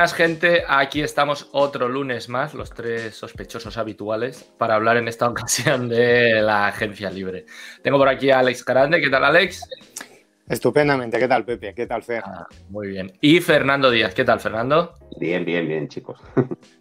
Buenas gente, aquí estamos otro lunes más, los tres sospechosos habituales, para hablar en esta ocasión de la agencia libre. Tengo por aquí a Alex Grande, ¿qué tal Alex? Estupendamente, ¿qué tal Pepe? ¿Qué tal Fer? Ah, muy bien. Y Fernando Díaz, ¿qué tal Fernando? Bien, bien, bien chicos.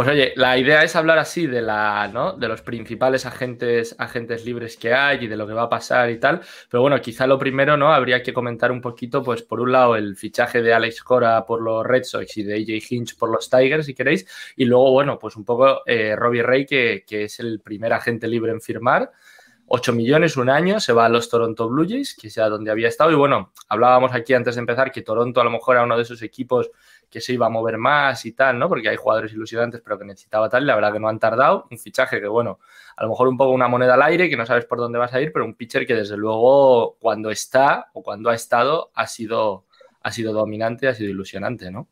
Pues oye, la idea es hablar así de la, ¿no? De los principales agentes, agentes libres que hay y de lo que va a pasar y tal. Pero bueno, quizá lo primero, ¿no? Habría que comentar un poquito, pues, por un lado, el fichaje de Alex Cora por los Red Sox y de AJ Hinch por los Tigers, si queréis. Y luego, bueno, pues un poco eh, Robbie Ray, que, que es el primer agente libre en firmar. 8 millones un año, se va a los Toronto Blue Jays, que es donde había estado. Y bueno, hablábamos aquí antes de empezar que Toronto a lo mejor era uno de esos equipos que se iba a mover más y tal, ¿no? Porque hay jugadores ilusionantes, pero que necesitaba tal. Y la verdad que no han tardado. Un fichaje que, bueno, a lo mejor un poco una moneda al aire, que no sabes por dónde vas a ir, pero un pitcher que desde luego cuando está o cuando ha estado ha sido, ha sido dominante, ha sido ilusionante, ¿no?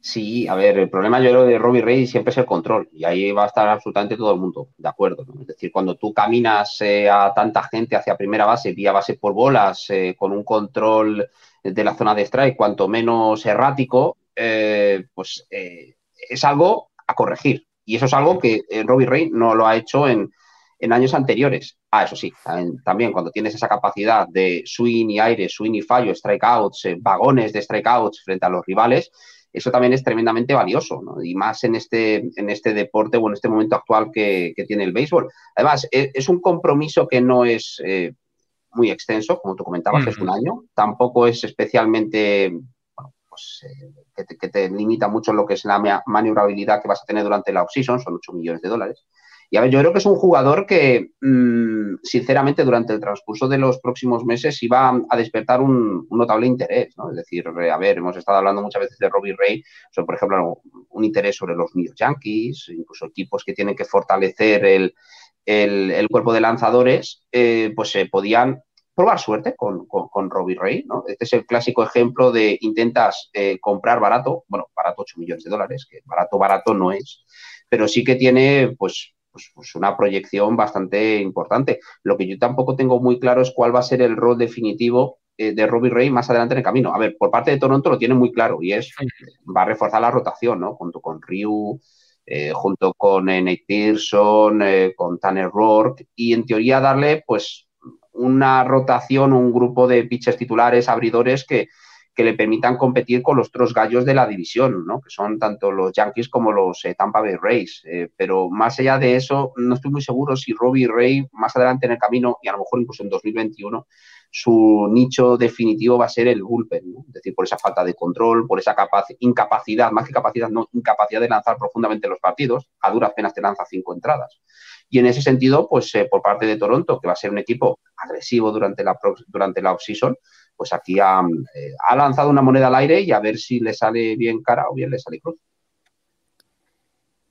Sí, a ver, el problema yo creo de Robbie Ray siempre es el control y ahí va a estar absolutamente todo el mundo de acuerdo. Es decir, cuando tú caminas eh, a tanta gente hacia primera base, vía base por bolas, eh, con un control de la zona de strike cuanto menos errático, eh, pues es algo a corregir. Y eso es algo que Robbie Ray no lo ha hecho en, en años anteriores. Ah, eso sí, también, cuando tienes esa capacidad de swing y aire, swing y fallo, strikeouts, vagones de strikeouts frente a los rivales, eso también es tremendamente valioso, ¿no? Y más en este, en este deporte o en este momento actual que, tiene el béisbol. Además, e, es, un compromiso que no es eh, muy extenso, como tú comentabas, es un año. Tampoco es especialmente, pues, eh, que, te, limita mucho lo que es la maniobrabilidad que vas a tener durante la off-season, son 8 millones de dólares. Y a ver, yo creo que es un jugador que, mm, sinceramente, durante el transcurso de los próximos meses iba a despertar un, notable interés, ¿no? Es decir, eh, a ver, hemos estado hablando muchas veces de Robbie Ray, sobre, por ejemplo, un interés sobre los New Yankees, incluso equipos que tienen que fortalecer el, cuerpo de lanzadores, eh, pues se podían probar suerte con, con, Robbie Ray, ¿no? Este es el clásico ejemplo de intentas eh, comprar barato, bueno, barato 8 millones de dólares, que barato, barato no es, pero sí que tiene, pues, pues, pues, una proyección bastante importante. Lo que yo tampoco tengo muy claro es cuál va a ser el rol definitivo eh, de Robbie Ray más adelante en el camino. A ver, por parte de Toronto lo tiene muy claro y es, va a reforzar la rotación, ¿no? Junto con Ryu, eh, junto con Nate Pearson, con Tanner Rourke y en teoría darle, pues, una rotación, un grupo de pitchers titulares, abridores que, que le permitan competir con los otros gallos de la división, ¿no? que son tanto los Yankees como los eh, Tampa Bay Rays. Eh, pero más allá de eso, no estoy muy seguro si Robbie Ray más adelante en el camino, y a lo mejor incluso en 2021, su nicho definitivo va a ser el bullpen, ¿no? es decir, por esa falta de control, por esa incapacidad, más que capacidad, no incapacidad de lanzar profundamente los partidos, a duras penas te lanza cinco entradas. Y en ese sentido, pues eh, por parte de Toronto, que va a ser un equipo agresivo durante la, durante la off-season, pues aquí ha, eh, ha, lanzado una moneda al aire y a ver si le sale bien cara o bien le sale cruz.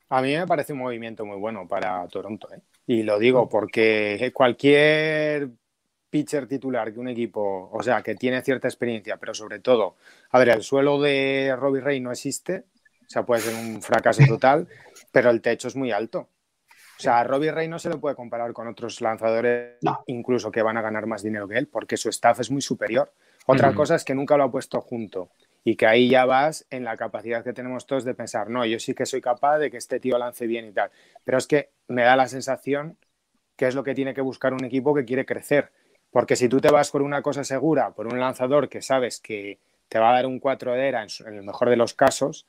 A mí me parece un movimiento muy bueno para Toronto. ¿eh? Y lo digo porque cualquier pitcher titular que un equipo, o sea, que tiene cierta experiencia, pero sobre todo, a ver, el suelo de Robbie Ray no existe, o sea, puede ser un fracaso total, pero el techo es muy alto. O sea, Robbie Ray no se le puede comparar con otros lanzadores, incluso que van a ganar más dinero que él, porque su staff es muy superior. Otra cosa es que nunca lo ha puesto junto y que ahí ya vas en la capacidad que tenemos todos de pensar, no, yo sí que soy capaz de que este tío lance bien y tal. Pero es que me da la sensación que es lo que tiene que buscar un equipo que quiere crecer. Porque si tú te vas por una cosa segura, por un lanzador que sabes que te va a dar un 4 de era en el mejor de los casos,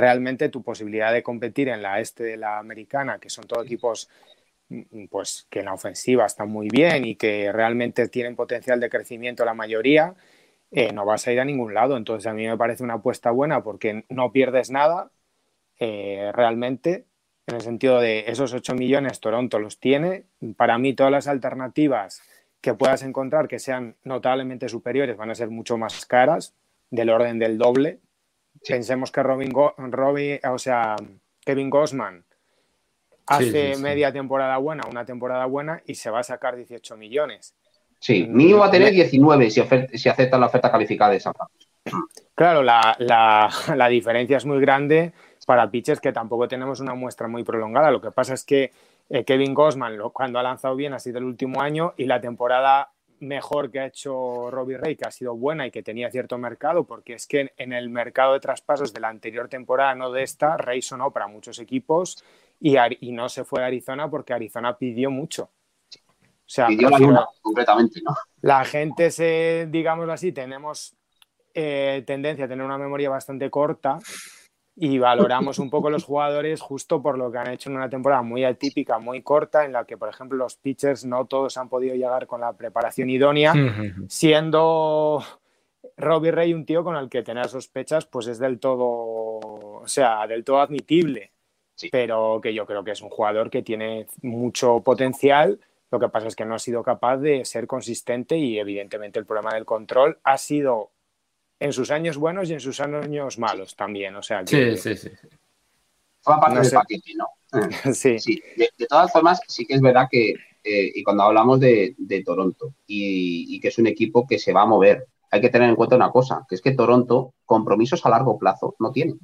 realmente tu posibilidad de competir en la este de la americana, que son todos equipos mm, pues que en la ofensiva están muy bien y que realmente tienen potencial de crecimiento la mayoría, eh, no vas a ir a ningún lado. Entonces a mí me parece una apuesta buena porque no pierdes nada eh, realmente, en el sentido de esos 8 millones Toronto los tiene. Para mí todas las alternativas que puedas encontrar que sean notablemente superiores van a ser mucho más caras, del orden del doble, Pensemos que Robin, o sea, Kevin Gosman hace media temporada buena, una temporada buena y se va a sacar 18 millones. Sí, mm, mínimo va a tener 19 si, si acepta la oferta calificada de San Claro, la, la, diferencia es muy grande para pitchers que tampoco tenemos una muestra muy prolongada. Lo que pasa es que eh, Kevin Gosman, cuando ha lanzado bien, ha sido el último año y la temporada mejor que ha hecho Robbie Ray, que ha sido buena y que tenía cierto mercado, porque es que en el mercado de traspasos de la anterior temporada, no de esta, Ray sonó para muchos equipos y, y no se fue a Arizona porque Arizona pidió mucho. O sea, pidió la luna, completamente, ¿no? La gente, se, digamos así, tenemos eh, tendencia a tener una memoria bastante corta y valoramos un poco los jugadores justo por lo que han hecho en una temporada muy atípica, muy corta, en la que, por ejemplo, los pitchers no todos han podido llegar con la preparación idónea, siendo Robbie Ray un tío con el que tener sospechas pues es del todo, o sea, del todo admitible, pero que yo creo que es un jugador que tiene mucho potencial. Lo que pasa es que no ha sido capaz de ser consistente y evidentemente el problema del control ha sido en sus años buenos y en sus años malos también. O sea, sí, sí, sí. Fue parte del paquete, ¿no? sí. sí. De, todas formas, sí que es verdad que, eh, y cuando hablamos de, Toronto y, que es un equipo que se va a mover, hay que tener en cuenta una cosa, que es que Toronto compromisos a largo plazo no tiene.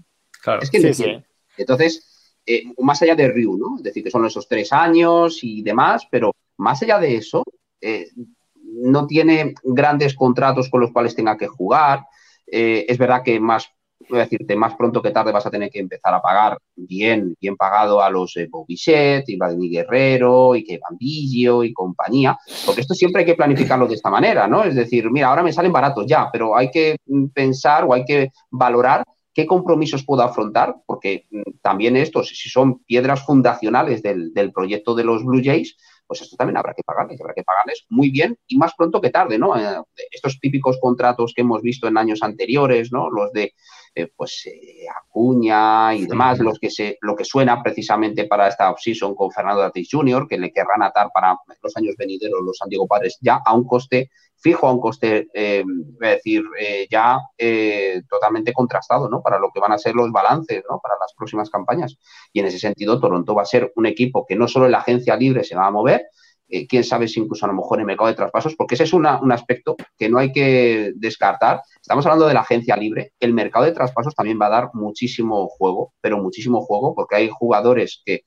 Claro. Es que no tiene. Entonces, eh, más allá de Ryu, ¿no? Es decir, que son esos tres años y demás, pero más allá de eso, eh, no tiene grandes contratos con los cuales tenga que jugar. Eh, es verdad que más, voy a decirte, más pronto que tarde vas a tener que empezar a pagar bien, bien pagado a los eh, Bobichet y Vladimir Guerrero y que Bambillo y compañía, porque esto siempre hay que planificarlo de esta manera, ¿no? Es decir, mira, ahora me salen baratos ya, pero hay que pensar o hay que valorar qué compromisos puedo afrontar, porque mm, también estos, si son piedras fundacionales del, del proyecto de los Blue Jays, pues esto también habrá que pagarles, habrá que pagarles muy bien y más pronto que tarde, ¿no? Eh, estos típicos contratos que hemos visto en años anteriores, ¿no? Los de eh, pues eh, Acuña y demás, los que se, lo que suena precisamente para esta offseason con Fernando Tatis Jr., que le querrán atar para los años venideros los San Diego Padres ya a un coste fijo, a un coste, eh, voy a decir, ya totalmente contrastado, ¿no? Para lo que van a ser los balances, ¿no? Para las próximas campañas. Y en ese sentido, Toronto va a ser un equipo que no solo en la agencia libre se va a mover, eh, quién sabe si incluso a lo mejor en el mercado de traspasos, porque ese es un aspecto que no hay que descartar. Estamos hablando de la agencia libre, el mercado de traspasos también va a dar muchísimo juego, pero muchísimo juego, porque hay jugadores que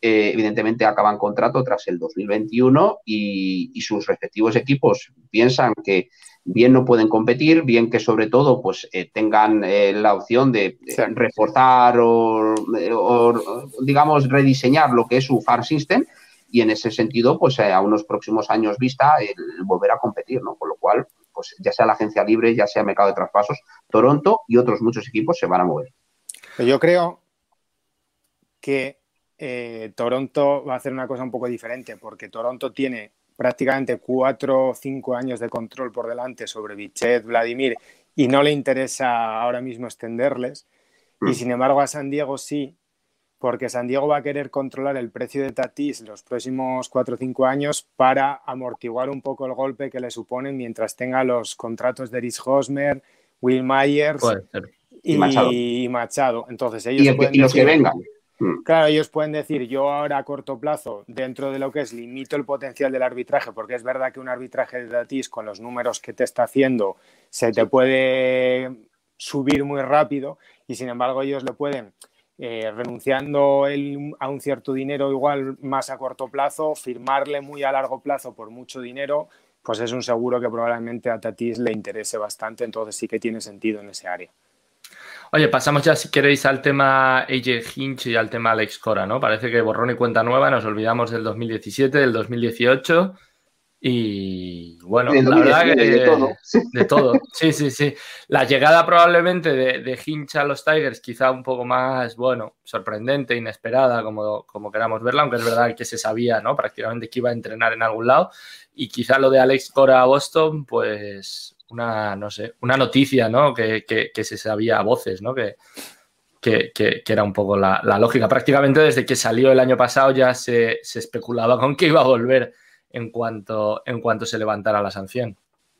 eh, evidentemente acaban contrato tras el 2021 y, sus respectivos equipos piensan que bien no pueden competir, bien que sobre todo pues eh, tengan la opción de reforzar o, digamos rediseñar lo que es su farm system y en ese sentido, pues eh, a unos próximos años vista, el volver a competir, ¿no? Con lo cual, pues ya sea la agencia libre, ya sea mercado de traspasos, Toronto y otros muchos equipos se van a mover. Yo creo que eh, Toronto va a hacer una cosa un poco diferente, porque Toronto tiene prácticamente cuatro o cinco años de control por delante sobre Bichet, Vladimir, y no le interesa ahora mismo extenderles. Y mm. sin embargo a San Diego sí, porque San Diego va a querer controlar el precio de Tatis los próximos 4 o 5 años para amortiguar un poco el golpe que le suponen mientras tenga los contratos de Eris Hosmer, Will Myers y, Machado. Entonces ellos y, los que vengan. Mm. Claro, ellos pueden decir, yo ahora a corto plazo, dentro de lo que es, limito el potencial del arbitraje, porque es verdad que un arbitraje de Tatis con los números que te está haciendo se te puede subir muy rápido y sin embargo ellos lo pueden eh, renunciando a un cierto dinero igual más a corto plazo, firmarle muy a largo plazo por mucho dinero, pues es un seguro que probablemente a Tatis le interese bastante, entonces sí que tiene sentido en ese área. Oye, pasamos ya si queréis al tema AJ Hinch y al tema Alex Cora, ¿no? Parece que borrón y cuenta nueva, nos olvidamos del 2017, del 2018 y bueno, la verdad que de todo. de todo. Sí, sí, sí. La llegada probablemente de, de Hinch a los Tigers, quizá un poco más, bueno, sorprendente, inesperada, como, como queramos verla, aunque es verdad que se sabía, ¿no? Prácticamente que iba a entrenar en algún lado. Y quizá lo de Alex Cora a Boston, pues una, no sé, una noticia, ¿no? Que, que, se sabía a voces, ¿no? Que, que, que, era un poco la, la, lógica. Prácticamente desde que salió el año pasado ya se, se especulaba con que iba a volver en cuanto, en cuanto se levantara la sanción.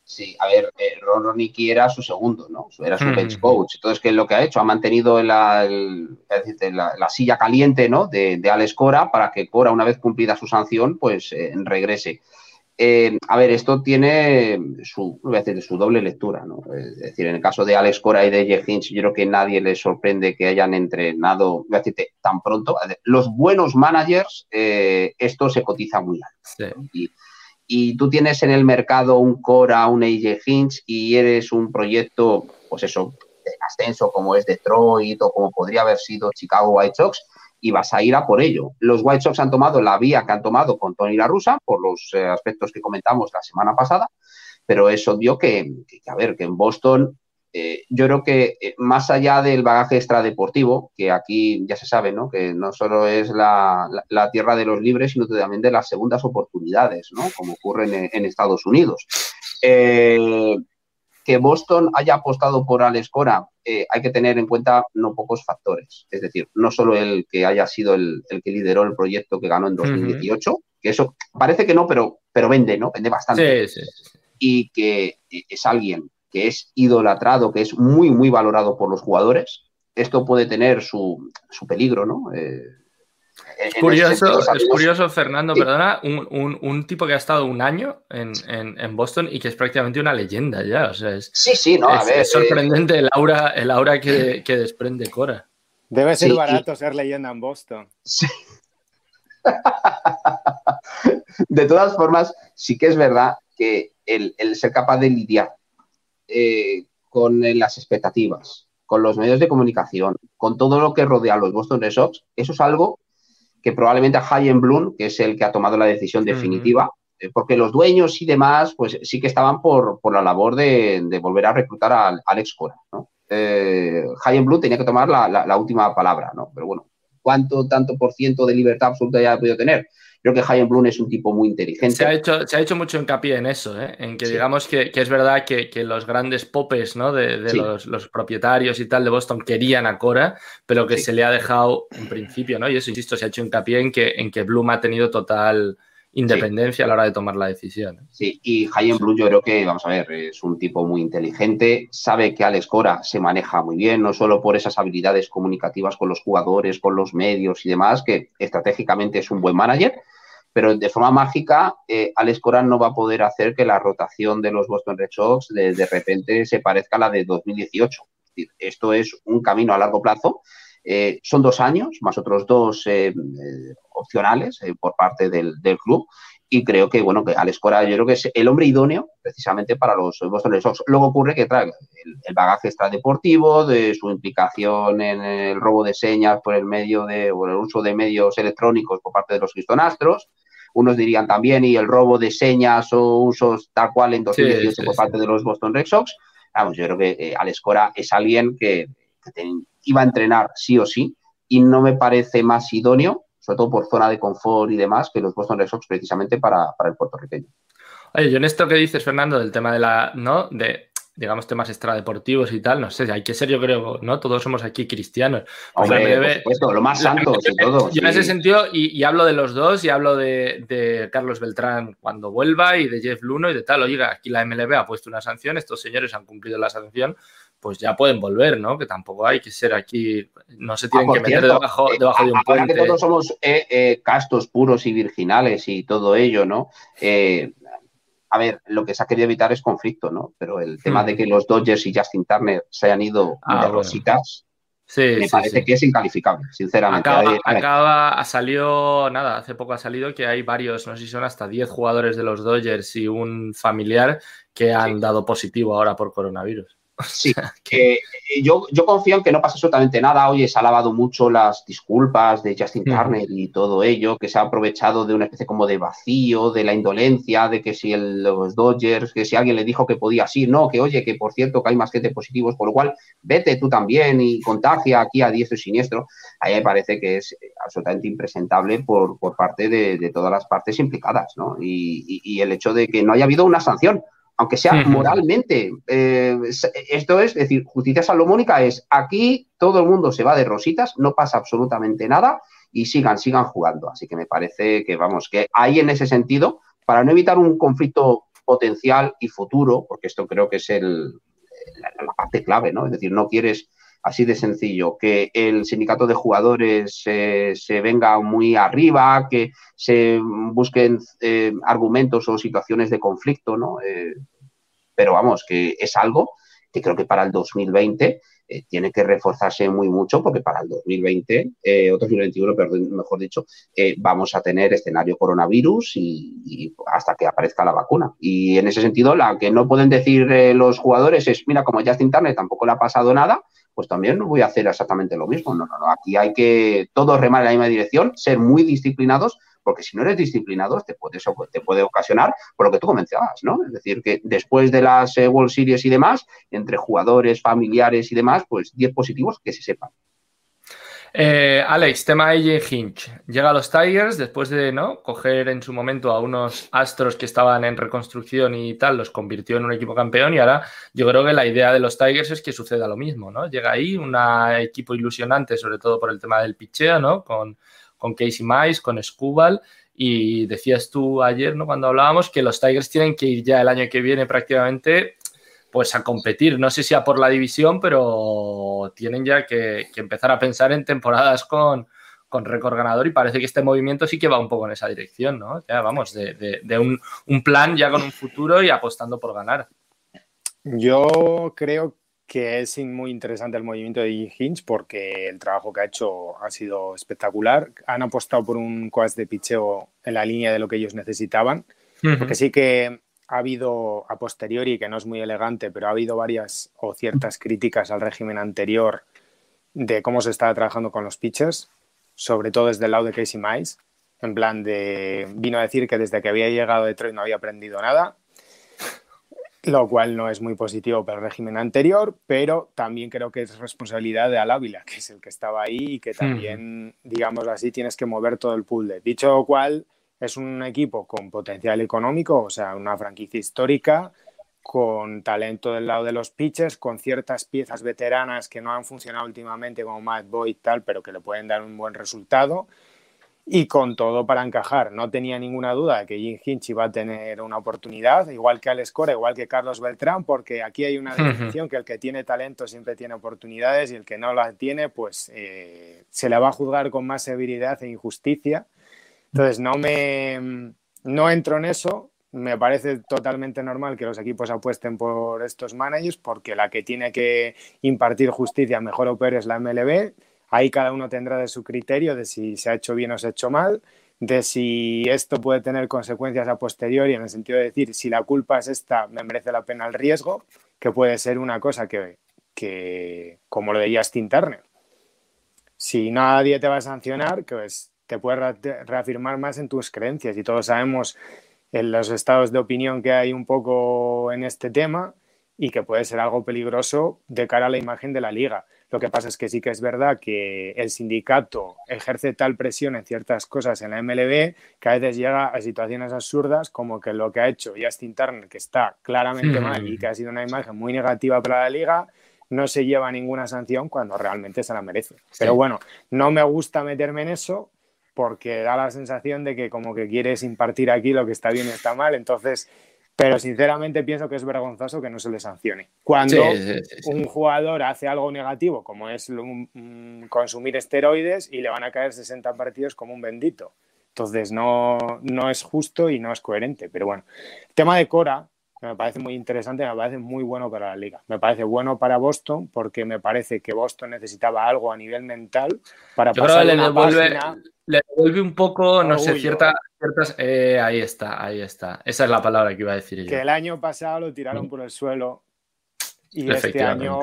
Sí, a ver, eh, Ron Ronicky era su segundo, ¿no? Era su bench coach. Entonces, ¿qué es lo que ha hecho? Ha mantenido la, la, silla caliente, ¿no? De, de, Alex Cora para que Cora, una vez cumplida su sanción, pues eh, regrese. Eh, a ver, esto tiene su, su doble lectura, ¿no? Es decir, en el caso de Alex Cora y de Jeff Hinch, yo creo que nadie les sorprende que hayan entrenado, voy a decirte, tan pronto. Los buenos managers, eh, esto se cotiza muy alto. Y, y tú tienes en el mercado un Cora, un AJ Hinch y eres un proyecto, pues eso, de ascenso como es Detroit o como podría haber sido Chicago White Sox, y vas a ir a por ello. Los White Sox han tomado la vía que han tomado con Tony La Russa por los eh, aspectos que comentamos la semana pasada, pero es obvio que, a ver, que en Boston eh, yo creo que eh, más allá del bagaje extradeportivo, que aquí ya se sabe, ¿no? Que no solo es la, tierra de los libres, sino también de las segundas oportunidades, ¿no? Como ocurre en, Estados Unidos. Que Boston haya apostado por Alex Cora eh, hay que tener en cuenta no pocos factores. Es decir, no solo el que haya sido el, que lideró el proyecto que ganó en 2018, que eso parece que no, pero, pero vende, ¿no? Vende bastante. Sí, sí, Y que es alguien que es idolatrado, que es muy, muy valorado por los jugadores. Esto puede tener su, su peligro, ¿no? Eh, es curioso, es curioso, Fernando, perdona, un, tipo que ha estado un año en, Boston y que es prácticamente una leyenda ya. O sea, es, sí, sí, no, a ver. Es sorprendente el aura, el aura que, desprende Cora. Debe ser barato ser leyenda en Boston. Sí. de todas formas, sí que es verdad que el, ser capaz de lidiar eh, con las expectativas, con los medios de comunicación, con todo lo que rodea a los Boston Red Sox, eso es algo que probablemente a Hayen Bloom, que es el que ha tomado la decisión definitiva, eh, porque los dueños y demás, pues sí que estaban por, la labor de, volver a reclutar a Alex Cora. ¿no? Eh, Bloom tenía que tomar la, última palabra, ¿no? Pero bueno, ¿cuánto tanto por ciento de libertad absoluta ya ha podido tener? Creo que Hayen Bloom es un tipo muy inteligente. Se ha hecho, se ha hecho mucho hincapié en eso, ¿eh? en que digamos que, es verdad que, los grandes popes ¿no? de, los, propietarios y tal de Boston querían a Cora, pero que se le ha dejado en principio, ¿no? Y eso, insisto, se ha hecho hincapié en que, en que Bloom ha tenido total independencia a la hora de tomar la decisión. Sí, y Hayen Bloom yo creo que, vamos a ver, es un tipo muy inteligente, sabe que Alex Cora se maneja muy bien, no solo por esas habilidades comunicativas con los jugadores, con los medios y demás, que estratégicamente es un buen manager, pero de forma mágica, eh, Alex Cora no va a poder hacer que la rotación de los Boston Red Sox de, repente se parezca a la de 2018. Esto es un camino a largo plazo. Eh, son dos años, más otros dos eh, opcionales por parte del, club. Y creo que, bueno, que Alex Cora yo creo que es el hombre idóneo precisamente para los Boston Red Sox. Luego ocurre que trae el, el, bagaje extradeportivo, de su implicación en el robo de señas por el medio de, o el uso de medios electrónicos por parte de los Houston Astros unos dirían también, y el robo de señas o usos tal cual en 2018 por parte de los Boston Red Sox. Vamos, yo creo que eh, Alex Cora es alguien que, iba a entrenar sí o sí y no me parece más idóneo, sobre todo por zona de confort y demás, que los Boston Red Sox precisamente para, para el puertorriqueño. Oye, yo en esto que dices, Fernando, del tema de la, ¿no? De digamos, temas extradeportivos y tal, no sé, hay que ser, yo creo, ¿no? Todos somos aquí cristianos. Pues Hombre, lo más santo de todo. Yo en ese sentido, y, hablo de los dos, y hablo de, Carlos Beltrán cuando vuelva, y de Jeff Luno, y de tal, oiga, aquí la MLB ha puesto una sanción, estos señores han cumplido la sanción, pues ya pueden volver, ¿no? Que tampoco hay que ser aquí, no se tienen ah, que meter debajo, eh, debajo de un puente. que todos somos eh, eh, castos, puros y virginales y todo ello, ¿no? A ver, lo que se ha querido evitar es conflicto, ¿no? Pero el tema de hmm. que los Dodgers y Justin Turner se hayan ido ah, de rositas, me parece que es incalificable, sinceramente. Acaba, acaba, salió, nada, hace poco ha salido que hay varios, no sé si son hasta 10 jugadores de los Dodgers y un familiar que han dado positivo ahora por coronavirus. Sí, que yo, yo confío en que no pasa absolutamente nada. Oye, se ha lavado mucho las disculpas de Justin Turner y todo ello, que se ha aprovechado de una especie como de vacío, de la indolencia, de que si el, los Dodgers, que si alguien le dijo que podía ir, no, que oye, que por cierto que hay más gente positivos, por lo cual vete tú también y contagia aquí a diestro y siniestro. Ahí me parece que es absolutamente impresentable por, por parte de, todas las partes implicadas, ¿no? y el hecho de que no haya habido una sanción aunque sea moralmente. Eh, esto es, decir, justicia salomónica es aquí todo el mundo se va de rositas, no pasa absolutamente nada y sigan, sigan jugando. Así que me parece que, vamos, que hay en ese sentido, para no evitar un conflicto potencial y futuro, porque esto creo que es el, la, parte clave, ¿no? Es decir, no quieres así de sencillo, que el sindicato de jugadores se venga muy arriba, que se busquen eh, argumentos o situaciones de conflicto, ¿no? Eh, pero vamos, que es algo que creo que para el 2020 eh, tiene que reforzarse muy mucho porque para el 2020, eh, o 2021, perdón, mejor dicho, eh, vamos a tener escenario coronavirus y, hasta que aparezca la vacuna. Y en ese sentido, la que no pueden decir los jugadores es, mira, como Justin Turner tampoco le ha pasado nada, pues también voy a hacer exactamente lo mismo. No, no, no, aquí hay que todos remar en la misma dirección, ser muy disciplinados porque si no eres disciplinado te puede, te puede ocasionar por lo que tú comentabas, ¿no? Es decir, que después de las eh, World Series y demás, entre jugadores, familiares y demás, pues 10 positivos que se sepan. Eh, Alex, tema AJ Hinch. Llega a los Tigers después de ¿no? coger en su momento a unos astros que estaban en reconstrucción y tal, los convirtió en un equipo campeón y ahora yo creo que la idea de los Tigers es que suceda lo mismo, ¿no? Llega ahí un equipo ilusionante, sobre todo por el tema del picheo, ¿no? Con con Casey Mice, con Scubal. Y decías tú ayer, ¿no? Cuando hablábamos, que los Tigers tienen que ir ya el año que viene prácticamente pues a competir. No sé si a por la división, pero tienen ya que, empezar a pensar en temporadas con, con récord ganador y parece que este movimiento sí que va un poco en esa dirección, ¿no? Ya vamos, de, un, un, plan ya con un futuro y apostando por ganar. Yo creo que es muy interesante el movimiento de Hinch porque el trabajo que ha hecho ha sido espectacular. Han apostado por un coach de picheo en la línea de lo que ellos necesitaban, porque sí que ha habido a posteriori, que no es muy elegante, pero ha habido varias o ciertas críticas al régimen anterior de cómo se estaba trabajando con los pitchers, sobre todo desde el lado de Casey Mice, en plan de vino a decir que desde que había llegado a Detroit no había aprendido nada lo cual no es muy positivo para el régimen anterior, pero también creo que es responsabilidad de Alávila, que es el que estaba ahí y que también, digamos así, tienes que mover todo el pool de. Dicho lo cual, es un equipo con potencial económico, o sea, una franquicia histórica, con talento del lado de los pitchers, con ciertas piezas veteranas que no han funcionado últimamente, como Matt Boyd y tal, pero que le pueden dar un buen resultado y con todo para encajar. No tenía ninguna duda de que Jim Hinch iba a tener una oportunidad, igual que Alex Cora, igual que Carlos Beltrán, porque aquí hay una definición que el que tiene talento siempre tiene oportunidades y el que no las tiene, pues eh, se le va a juzgar con más severidad e injusticia. Entonces no me no entro en eso. Me parece totalmente normal que los equipos apuesten por estos managers porque la que tiene que impartir justicia mejor o peor es la MLB Ahí cada uno tendrá de su criterio de si se ha hecho bien o se ha hecho mal, de si esto puede tener consecuencias a posteriori, en el sentido de decir, si la culpa es esta, me merece la pena el riesgo, que puede ser una cosa que, que como lo de Justin Turner, si nadie te va a sancionar, pues te puedes reafirmar más en tus creencias. Y todos sabemos en los estados de opinión que hay un poco en este tema y que puede ser algo peligroso de cara a la imagen de la liga. Lo que pasa es que sí que es verdad que el sindicato ejerce tal presión en ciertas cosas en la MLB que a veces llega a situaciones absurdas como que lo que ha hecho Justin Turner, que está claramente mal y que ha sido una imagen muy negativa para la liga, no se lleva ninguna sanción cuando realmente se la merece. Pero bueno, no me gusta meterme en eso porque da la sensación de que como que quieres impartir aquí lo que está bien y está mal, entonces pero sinceramente pienso que es vergonzoso que no se le sancione. Cuando un jugador hace algo negativo, como es consumir esteroides, y le van a caer 60 partidos como un bendito. Entonces no, no es justo y no es coherente. Pero bueno, el tema de Cora me parece muy interesante, me parece muy bueno para la liga. Me parece bueno para Boston porque me parece que Boston necesitaba algo a nivel mental para pasar una página le devuelve un poco, no sé, ciertas... Eh, ahí está, ahí está. Esa es la palabra que iba a decir yo. Que el año pasado lo tiraron mm. por el suelo y este año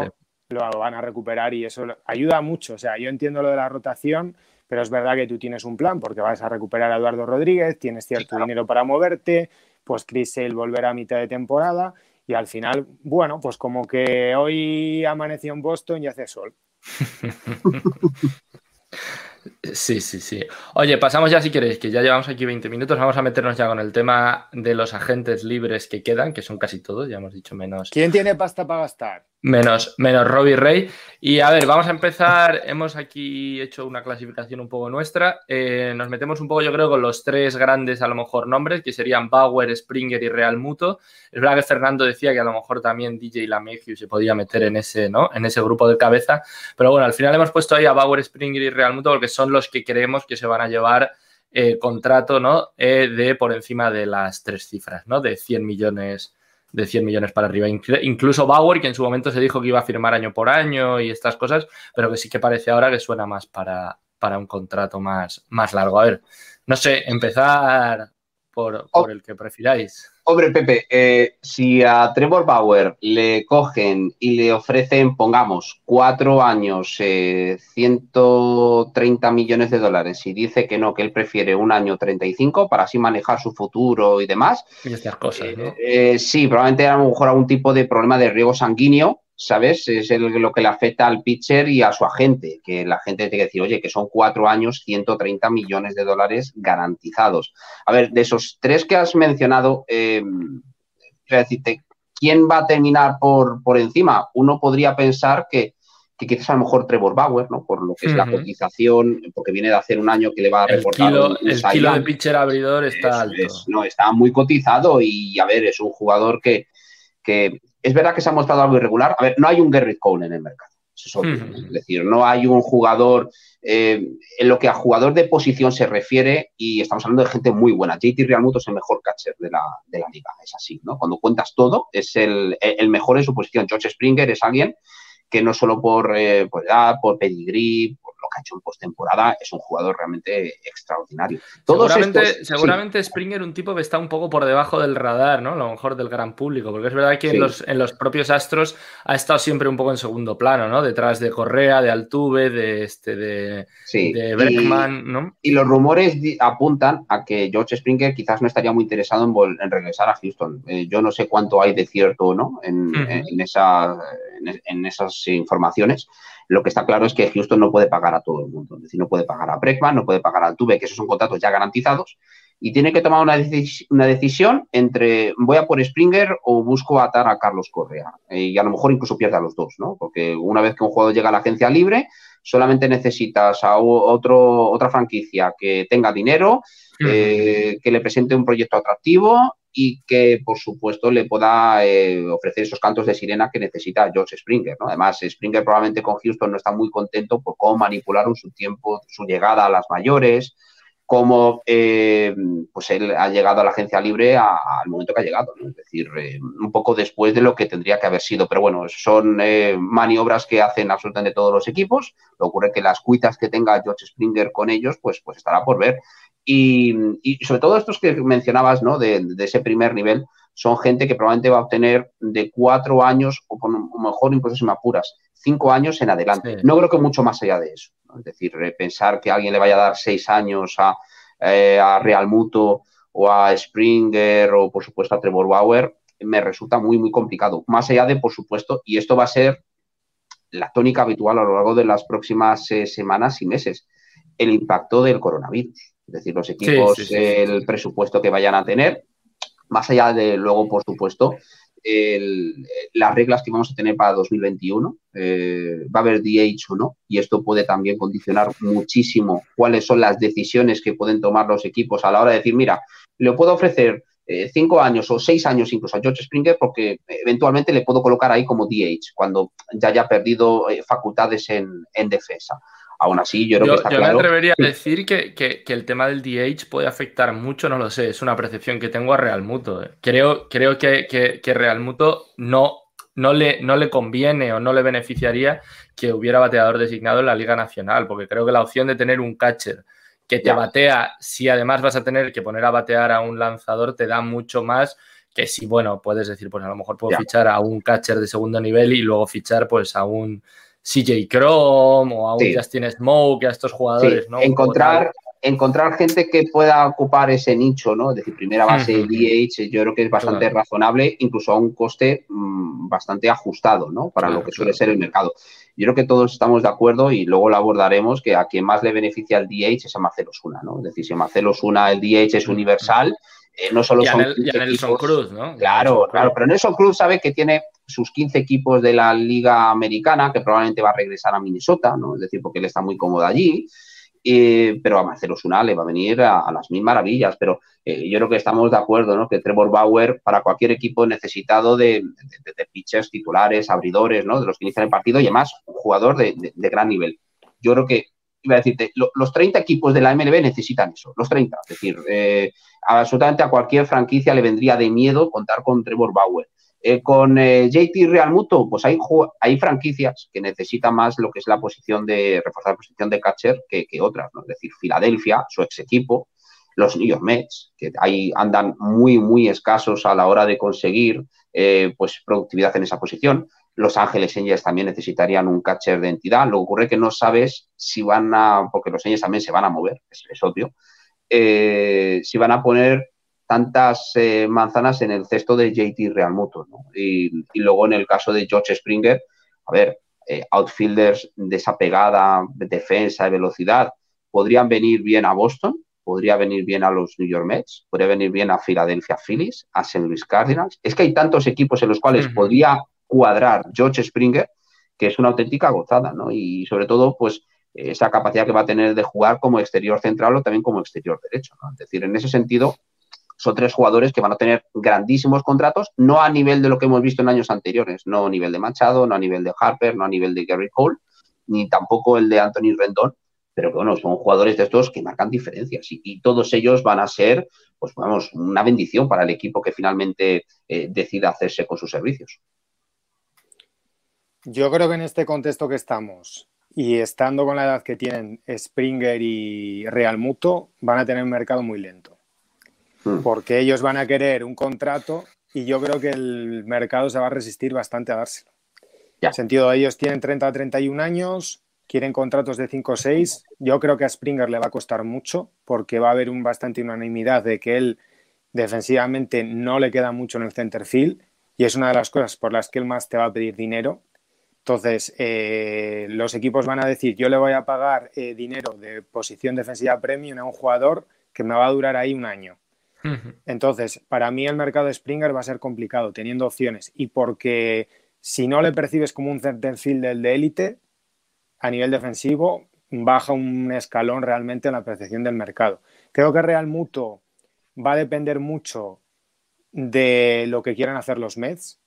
lo van a recuperar y eso ayuda mucho. O sea, yo entiendo lo de la rotación, pero es verdad que tú tienes un plan porque vas a recuperar a Eduardo Rodríguez, tienes cierto dinero para moverte, pues Chris Sale volverá a mitad de temporada y al final, bueno, pues como que hoy amaneció en Boston y hace sol. Sí, sí, sí. Oye, pasamos ya si queréis, que ya llevamos aquí 20 minutos, vamos a meternos ya con el tema de los agentes libres que quedan, que son casi todos, ya hemos dicho menos. ¿Quién tiene pasta para gastar? Menos, menos Robbie Rey. Y a ver, vamos a empezar. Hemos aquí hecho una clasificación un poco nuestra. Eh, nos metemos un poco, yo creo, con los tres grandes, a lo mejor, nombres, que serían Bauer, Springer y Real Muto. Es verdad que Fernando decía que a lo mejor también DJ Lameju se podía meter en ese, ¿no? En ese grupo de cabeza. Pero bueno, al final hemos puesto ahí a Bauer, Springer y Real Muto porque son los que creemos que se van a llevar eh, contrato, ¿no? Eh, de por encima de las tres cifras, ¿no? De 100 millones de 100 millones para arriba. Incluso Bauer, que en su momento se dijo que iba a firmar año por año y estas cosas, pero que sí que parece ahora que suena más para, para un contrato más, más largo. A ver, no sé, empezar por, oh. el que prefiráis. Hombre, Pepe, eh, si a Trevor Bauer le cogen y le ofrecen, pongamos, cuatro años, 130 eh, millones de dólares y dice que no, que él prefiere un año 35 para así manejar su futuro y demás. Y estas cosas, ¿no? Eh, sí, probablemente a lo mejor algún tipo de problema de riego sanguíneo ¿sabes? Es lo que le afecta al pitcher y a su agente, que la gente tiene que decir, oye, que son cuatro años, 130 millones de dólares garantizados. A ver, de esos tres que has mencionado, eh, decirte, ¿quién va a terminar por, por encima? Uno podría pensar que, que quizás a lo mejor Trevor Bauer, ¿no? Por lo que es la cotización, porque viene de hacer un año que le va a reportar. El kilo, de pitcher abridor está alto. no, está muy cotizado y, a ver, es un jugador que, que es verdad que se ha mostrado algo irregular. A ver, no hay un Garrett Cole en el mercado. es, decir, no hay un jugador eh, en lo que a jugador de posición se refiere, y estamos hablando de gente muy buena. JT Realmuto es el mejor catcher de la, liga, es así, ¿no? Cuando cuentas todo, es el, mejor en su posición. George Springer es alguien que no solo por, eh, por edad, por pedigree, lo que ha hecho en postemporada, es un jugador realmente extraordinario. seguramente, seguramente Springer un tipo que está un poco por debajo del radar, ¿no? A lo mejor del gran público, porque es verdad que en, los, en los propios Astros ha estado siempre un poco en segundo plano, ¿no? Detrás de Correa, de Altuve, de este, de, de Bergman, ¿no? Y los rumores apuntan a que George Springer quizás no estaría muy interesado en, regresar a Houston. Eh, yo no sé cuánto hay de cierto, ¿no? En, en, esa, en esas informaciones. Lo que está claro es que Houston no puede pagar a todo el mundo. Es decir, no puede pagar a Breckman, no puede pagar a Tuve, que esos son contratos ya garantizados. Y tiene que tomar una, una decisión entre voy a por Springer o busco atar a Carlos Correa. y a lo mejor incluso pierde a los dos, ¿no? Porque una vez que un jugador llega a la agencia libre, solamente necesitas a otro, otra franquicia que tenga dinero, eh, que le presente un proyecto atractivo y que, por supuesto, le pueda eh, ofrecer esos cantos de sirena que necesita George Springer. ¿no? Además, Springer probablemente con Houston no está muy contento por cómo manipularon su tiempo, su llegada a las mayores, cómo eh, pues él ha llegado a la agencia libre al momento que ha llegado, es decir, eh, un poco después de lo que tendría que haber sido. Pero bueno, son maniobras que hacen absolutamente todos los equipos. Lo ocurre que las cuitas que tenga George Springer con ellos, pues, pues estará por ver. Y, sobre todo estos que mencionabas, ¿no? De, ese primer nivel, son gente que probablemente va a obtener de cuatro años, o, por, mejor incluso si me apuras, cinco años en adelante. No creo que mucho más allá de eso. Es decir, pensar que alguien le vaya a dar seis años a, eh, a Real Muto o a Springer o por supuesto a Trevor Bauer, me resulta muy, muy complicado. Más allá de, por supuesto, y esto va a ser la tónica habitual a lo largo de las próximas eh, semanas y meses, el impacto del coronavirus. Es decir, los equipos, el presupuesto que vayan a tener, más allá de luego, por supuesto, las reglas que vamos a tener para 2021, eh, va a haber DH o no, y esto puede también condicionar muchísimo cuáles son las decisiones que pueden tomar los equipos a la hora de decir, mira, le puedo ofrecer eh, cinco años o seis años incluso a George Springer porque eventualmente le puedo colocar ahí como DH cuando ya haya perdido eh, facultades en defensa. Aún así, yo creo que está yo me atrevería a decir que, el tema del DH puede afectar mucho, no lo sé, es una percepción que tengo a Real Muto. Eh. Creo, creo que, que, Real Muto no, no, le, no le conviene o no le beneficiaría que hubiera bateador designado en la Liga Nacional, porque creo que la opción de tener un catcher que te batea, si además vas a tener que poner a batear a un lanzador, te da mucho más que si, bueno, puedes decir, pues a lo mejor puedo fichar a un catcher de segundo nivel y luego fichar pues a un CJ Chrome o a un Justin Smoke, a estos jugadores, ¿no? Encontrar, encontrar gente que pueda ocupar ese nicho, ¿no? Es decir, primera base DH, yo creo que es bastante razonable, incluso a un coste mm, bastante ajustado, ¿no? Para lo que suele ser el mercado. Yo creo que todos estamos de acuerdo y luego lo abordaremos que a quien más le beneficia el DH es a Marcelo Suna, ¿no? Es decir, si Marcelo Suna el DH es universal, eh, no solo son. Nelson Cruz, ¿no? Claro, claro, pero Nelson Cruz sabe que tiene sus 15 equipos de la Liga Americana, que probablemente va a regresar a Minnesota, ¿no? Es decir, porque él está muy cómodo allí. pero a Marcelo Suna le va a venir a, las mil maravillas. Pero eh, yo creo que estamos de acuerdo, ¿no? Que Trevor Bauer, para cualquier equipo necesitado de, de, pitchers titulares, abridores, ¿no? De los que inician el partido y además un jugador de, gran nivel. Yo creo que iba a decirte, los 30 equipos de la MLB necesitan eso, los 30. Es decir, eh, absolutamente a cualquier franquicia le vendría de miedo contar con Trevor Bauer. Eh, con eh, JT Real Muto, pues hay, hay franquicias que necesitan más lo que es la posición de, reforzar la posición de catcher que, otras, ¿no? Es decir, Filadelfia, su ex equipo, los New York Mets, que ahí andan muy, muy escasos a la hora de conseguir eh, pues productividad en esa posición. Los Ángeles Angels también necesitarían un catcher de entidad. Lo que ocurre que no sabes si van a, porque los Angels también se van a mover, es, es obvio, si van a poner tantas eh, manzanas en el cesto de JT Real Muto. Y, luego en el caso de George Springer, a ver, eh, outfielders de esa pegada, defensa y velocidad, podrían venir bien a Boston, podría venir bien a los New York Mets, podría venir bien a Philadelphia Phillies, a St. Louis Cardinals. Es que hay tantos equipos en los cuales podría cuadrar George Springer que es una auténtica gozada, ¿no? Y sobre todo, pues, esa capacidad que va a tener de jugar como exterior central o también como exterior derecho. Es decir, en ese sentido, son tres jugadores que van a tener grandísimos contratos, no a nivel de lo que hemos visto en años anteriores, no a nivel de Machado, no a nivel de Harper, no a nivel de Gary Cole, ni tampoco el de Anthony Rendon, pero que bueno, son jugadores de estos que marcan diferencias y, todos ellos van a ser, pues vamos, una bendición para el equipo que finalmente eh, decida hacerse con sus servicios. Yo creo que en este contexto que estamos y estando con la edad que tienen Springer y Real Muto, van a tener un mercado muy lento. Hmm. porque ellos van a querer un contrato y yo creo que el mercado se va a resistir bastante a dárselo. En el sentido, ellos tienen 30 a 31 años, quieren contratos de 5 o 6. Yo creo que a Springer le va a costar mucho porque va a haber un bastante unanimidad de que él defensivamente no le queda mucho en el center field y es una de las cosas por las que él más te va a pedir dinero. Entonces, eh, los equipos van a decir, yo le voy a pagar eh, dinero de posición defensiva premium a un jugador que me va a durar ahí un año. Entonces, para mí el mercado de Springer va a ser complicado teniendo opciones y porque si no le percibes como un center fielder de élite, a nivel defensivo, baja un escalón realmente en la percepción del mercado. Creo que Real Muto va a depender mucho de lo que quieran hacer los Mets.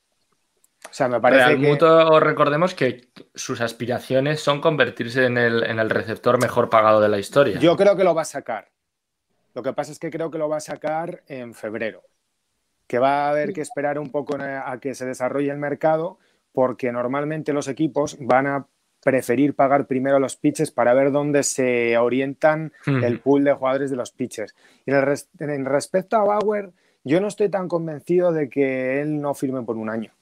O sea, me parece Real Muto, recordemos que sus aspiraciones son convertirse en el, en el receptor mejor pagado de la historia. Yo creo que lo va a sacar. Lo que pasa es que creo que lo va a sacar en febrero, que va a haber que esperar un poco a que se desarrolle el mercado, porque normalmente los equipos van a preferir pagar primero los pitches para ver dónde se orientan el pool de jugadores de los pitchers. Y en respecto a Bauer, yo no estoy tan convencido de que él no firme por un año.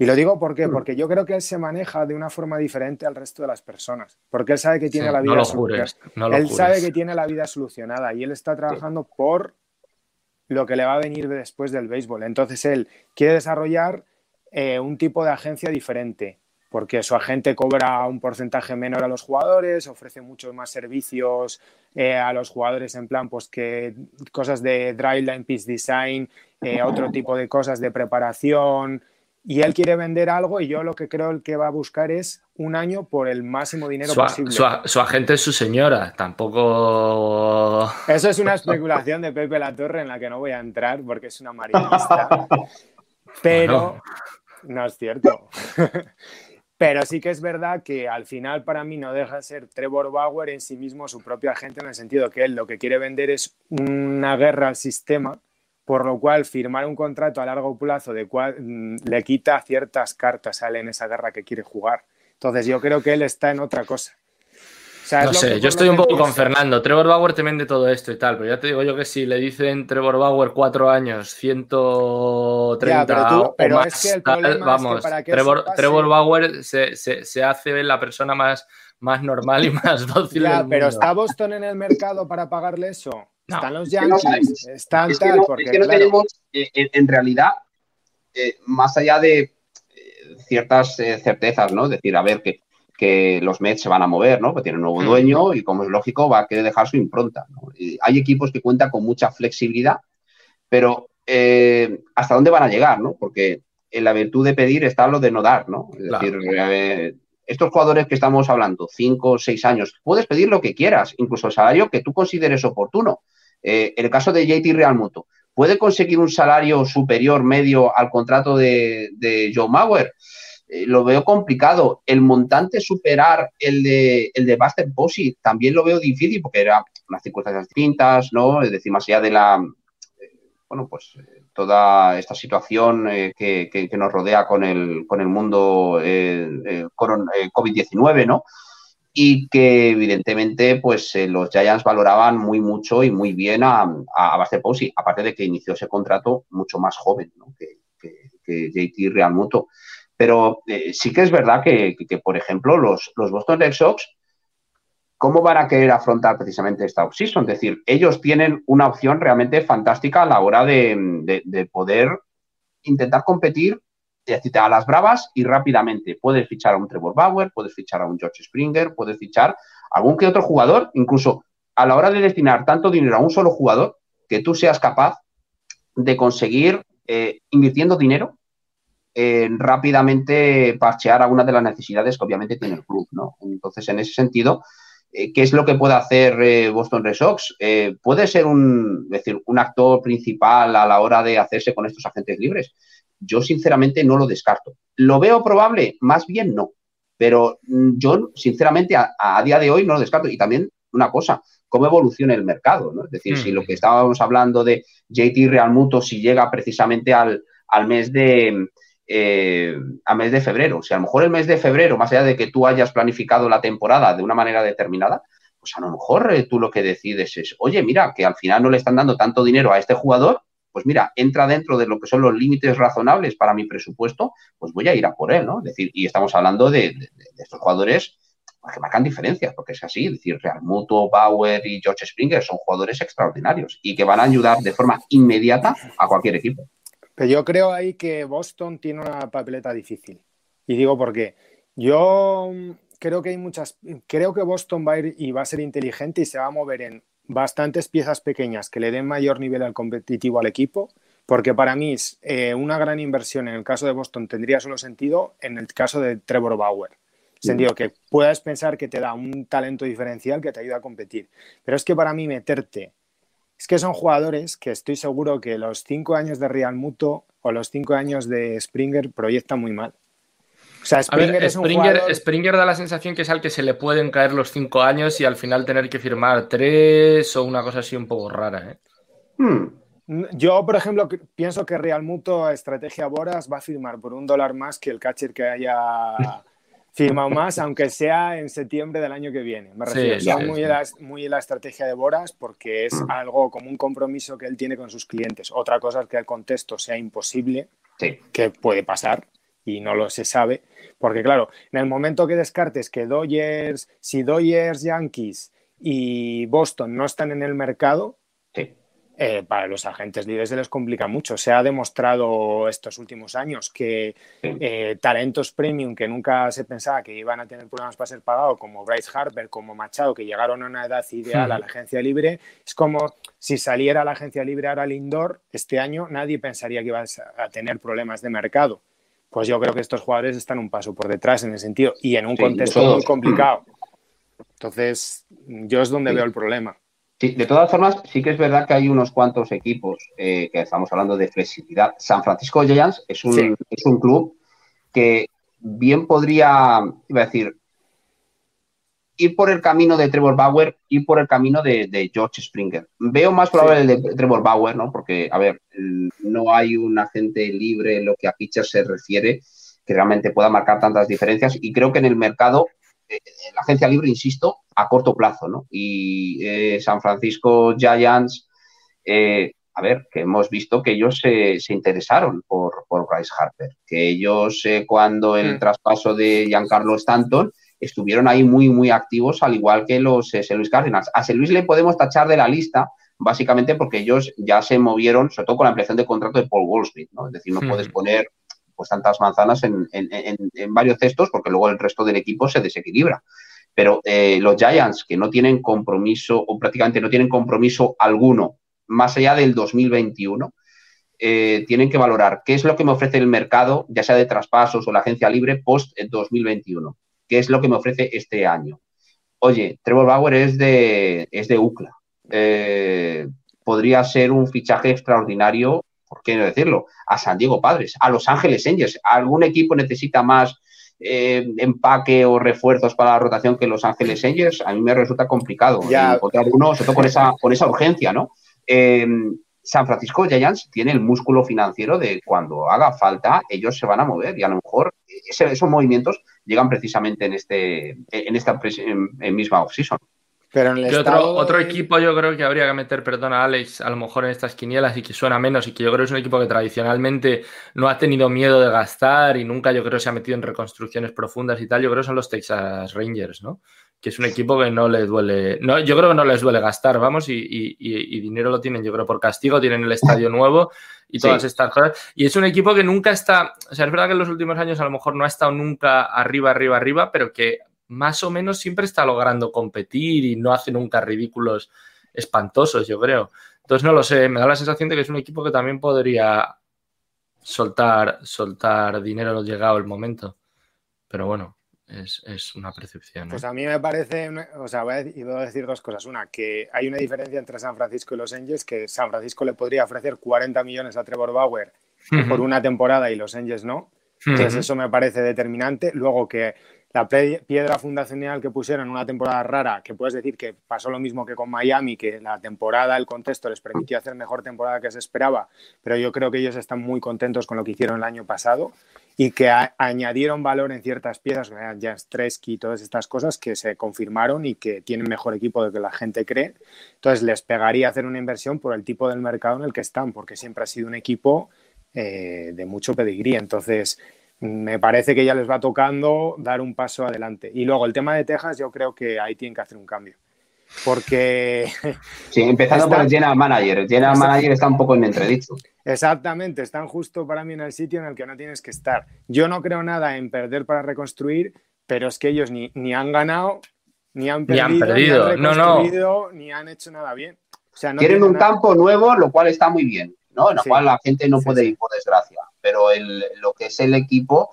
Y lo digo ¿por qué? Mm. porque yo creo que él se maneja de una forma diferente al resto de las personas, porque él sabe que tiene la vida solucionada. él sabe que tiene la vida solucionada y él está trabajando por lo que le va a venir después del béisbol. Entonces él quiere desarrollar eh, un tipo de agencia diferente, porque su agente cobra un porcentaje menor a los jugadores, ofrece muchos más servicios eh, a los jugadores en plan, pues que cosas de driveline piece design, eh, otro tipo de cosas de preparación, y él quiere vender algo y yo lo que creo que va a buscar es un año por el máximo dinero posible. Su, agente es su señora, tampoco... Eso es una especulación de Pepe La Torre en la que no voy a entrar porque es una marinista. Pero no es cierto. Pero sí que es verdad que al final para mí no deja de ser Trevor Bauer en sí mismo su propio agente en el sentido que él lo que quiere vender es una guerra al sistema por lo cual firmar un contrato a largo plazo de cual, mm, le quita ciertas cartas a él en esa guerra que quiere jugar. Entonces yo creo que él está en otra cosa. no sé, yo estoy un poco con Fernando. Trevor Bauer te vende todo esto y tal, pero ya te digo yo que si le dicen Trevor Bauer cuatro años, 130 pero, pero es que el problema vamos, que Trevor, Bauer se, se, hace la persona más, más normal y más dócil. Ya, pero ¿está Boston en el mercado para pagarle eso? Están los Yankees, están tal, porque, es que no tenemos, eh, en, realidad, eh, más allá de eh, ciertas certezas, ¿no? Es decir, a ver, que, que los Mets se van a mover, ¿no? Que tienen un nuevo mm. dueño y como es lógico, va a querer dejar su impronta. hay equipos que cuentan con mucha flexibilidad, pero ¿hasta dónde van a llegar, no? Porque en la virtud de pedir está lo de no dar, ¿no? Es decir, estos jugadores que estamos hablando, cinco o seis años, puedes pedir lo que quieras, incluso el salario que tú consideres oportuno. Eh, el caso de JT Real Muto, ¿puede conseguir un salario superior medio al contrato de, Joe Mauer? Eh, lo veo complicado. El montante superar el de, el de Buster Posey también lo veo difícil porque eran unas circunstancias distintas, ¿no? Es decir, más allá de la, eh, bueno, pues toda esta situación eh, que, nos rodea con el, con el mundo COVID-19, ¿no? Y que evidentemente pues los Giants valoraban muy mucho y muy bien a, a, Buster Posey, aparte de que inició ese contrato mucho más joven ¿no? que, que, JT Real Muto. Pero sí que es verdad que, por ejemplo, los, los Boston Red Sox ¿cómo van a querer afrontar precisamente esta offseason? Es decir, ellos tienen una opción realmente fantástica a la hora de, poder intentar competir a las bravas y rápidamente. Puedes fichar a un Trevor Bauer, puedes fichar a un George Springer, puedes fichar a algún que otro jugador, incluso a la hora de destinar tanto dinero a un solo jugador, que tú seas capaz de conseguir, eh, invirtiendo dinero, rápidamente parchear algunas de las necesidades que obviamente tiene el club, ¿no? Entonces, en ese sentido, eh, ¿Qué es lo que puede hacer eh, Boston Red Sox? Eh, ¿Puede ser un, decir, un actor principal a la hora de hacerse con estos agentes libres? Yo sinceramente no lo descarto. ¿Lo veo probable? Más bien no. Pero mm, yo sinceramente a, día de hoy no lo descarto. Y también una cosa, cómo evoluciona el mercado. ¿no? Es decir, si lo que estábamos hablando de JT Real Muto, si llega precisamente al, al mes de, eh, a mes de febrero. Si a lo mejor el mes de febrero, más allá de que tú hayas planificado la temporada de una manera determinada, pues a lo mejor eh, tú lo que decides es, oye, mira, que al final no le están dando tanto dinero a este jugador, pues mira, entra dentro de lo que son los límites razonables para mi presupuesto, pues voy a ir a por él, ¿no? Es decir, y estamos hablando de, estos jugadores que marcan diferencias, porque es así, es decir, Real Mutuo, Bauer y George Springer son jugadores extraordinarios y que van a ayudar de forma inmediata a cualquier equipo. Pero yo creo ahí que Boston tiene una papeleta difícil. Y digo por qué. Yo creo que hay muchas. Creo que Boston va a ir y va a ser inteligente y se va a mover en bastantes piezas pequeñas que le den mayor nivel al competitivo al equipo. Porque para mí es eh, una gran inversión en el caso de Boston tendría solo sentido en el caso de Trevor Bauer. Sentido que puedas pensar que te da un talento diferencial que te ayuda a competir. Pero es que para mí meterte es que son jugadores que estoy seguro que los cinco años de Real Muto o los cinco años de Springer proyectan muy mal. O sea, Springer, es un jugador... Springer da la sensación que es al que se le pueden caer los cinco años y al final tener que firmar tres o una cosa así un poco rara. ¿eh? Hmm. Yo, por ejemplo, pienso que Real Muto, estrategia Boras, va a firmar por un dólar más que el catcher que haya firmado más, aunque sea en septiembre del año que viene. Me refiero, muy, La, muy la estrategia de Boras porque es mm. algo como un compromiso que él tiene con sus clientes. Otra cosa es que el contexto sea imposible, que puede pasar y no lo se sabe, porque claro, en el momento que descartes que Dodgers, si Dodgers, Yankees y Boston no están en el mercado, eh, para los agentes libres se les complica mucho. Se ha demostrado estos últimos años que eh, talentos premium que nunca se pensaba que iban a tener problemas para ser pagados, como Bryce Harper, como Machado, que llegaron a una edad ideal a la agencia libre, es como si saliera la agencia libre ahora Lindor este año, nadie pensaría que ibas a tener problemas de mercado. Pues yo creo que estos jugadores están un paso por detrás en ese sentido y en un contexto muy complicado. Entonces, yo es donde veo el problema. Sí, de todas formas, sí que es verdad que hay unos cuantos equipos eh, que estamos hablando de flexibilidad. San Francisco Giants es un, es un club que bien podría, iba a decir, ir por el camino de Trevor Bauer, ir por el camino de, George Springer. Veo más probable el de Trevor Bauer, ¿no? Porque, a ver, no hay un agente libre en lo que a pitchers se refiere que realmente pueda marcar tantas diferencias y creo que en el mercado la agencia libre, insisto, a corto plazo, ¿no? Y eh, San Francisco Giants, eh, a ver, que hemos visto que ellos se, interesaron por, por, Bryce Harper, que ellos eh, cuando el mm. traspaso de Giancarlo Stanton estuvieron ahí muy, muy activos, al igual que los St. Louis Cardinals. A St. Louis le podemos tachar de la lista, básicamente porque ellos ya se movieron, sobre todo con la ampliación de contrato de Paul Goldschmidt, ¿no? Es decir, no puedes mm. poner pues tantas manzanas en, varios cestos porque luego el resto del equipo se desequilibra. Pero eh, los Giants, que no tienen compromiso o prácticamente no tienen compromiso alguno más allá del 2021, eh, tienen que valorar qué es lo que me ofrece el mercado, ya sea de traspasos o la agencia libre, post 2021. ¿Qué es lo que me ofrece este año? Oye, Trevor Bauer es de, es de UCLA. Eh, podría ser un fichaje extraordinario ¿por qué no decirlo? A San Diego Padres, a Los Ángeles Angels. ¿Algún equipo necesita más eh, empaque o refuerzos para la rotación que Los Ángeles Angels? A mí me resulta complicado ya. encontrar uno, sobre todo con esa, con esa urgencia, ¿no? Eh, San Francisco Giants tiene el músculo financiero de cuando haga falta, ellos se van a mover y a lo mejor esos movimientos llegan precisamente en, este, en esta en, misma offseason. Pero en el otro, otro equipo yo creo que habría que meter, perdona Alex, a lo mejor en estas quinielas y que suena menos y que yo creo que es un equipo que tradicionalmente no ha tenido miedo de gastar y nunca yo creo se ha metido en reconstrucciones profundas y tal, yo creo que son los Texas Rangers, ¿no? Que es un equipo que no le duele, no, yo creo que no les duele gastar, vamos, y, dinero lo tienen, yo creo, por castigo, tienen el estadio nuevo y todas estas cosas. Y es un equipo que nunca está, o sea, es verdad que en los últimos años a lo mejor no ha estado nunca arriba, arriba, arriba, pero que más o menos siempre está logrando competir y no hace nunca ridículos espantosos, yo creo. Entonces no lo sé, me da la sensación de que es un equipo que también podría soltar, soltar dinero llegado el momento. Pero bueno, es, una percepción. Pues a mí me parece, o sea, voy a, decir dos cosas. Una, que hay una diferencia entre San Francisco y Los Angels, que San Francisco le podría ofrecer 40 millones a Trevor Bauer por una temporada y Los Angels no. Entonces eso me parece determinante. Luego que la piedra fundacional que pusieron una temporada rara, que puedes decir que pasó lo mismo que con Miami, que la temporada, el contexto les permitió hacer mejor temporada que se esperaba, pero yo creo que ellos están muy contentos con lo que hicieron el año pasado y que añadieron valor en ciertas piezas, como Jastreski y todas estas cosas que se confirmaron y que tienen mejor equipo de que la gente cree. Entonces les pegaría hacer una inversión por el tipo del mercado en el que están, porque siempre ha sido un equipo eh, de mucho pedigrí. Entonces, me parece que ya les va tocando dar un paso adelante. Y luego el tema de Texas, yo creo que ahí tienen que hacer un cambio. Porque. Sí, empezando por el General Manager. El General Manager está un poco en entredicho. Exactamente, están justo para mí en el sitio en el que no tienes que estar. Yo no creo nada en perder para reconstruir, pero es que ellos ni, ni han ganado, ni han perdido, ni han, perdido. no, no. ni han hecho nada bien. Quieren un campo nuevo, lo cual está muy bien, ¿no? En lo cual la gente no puede ir, por desgracia pero el, lo que es el equipo,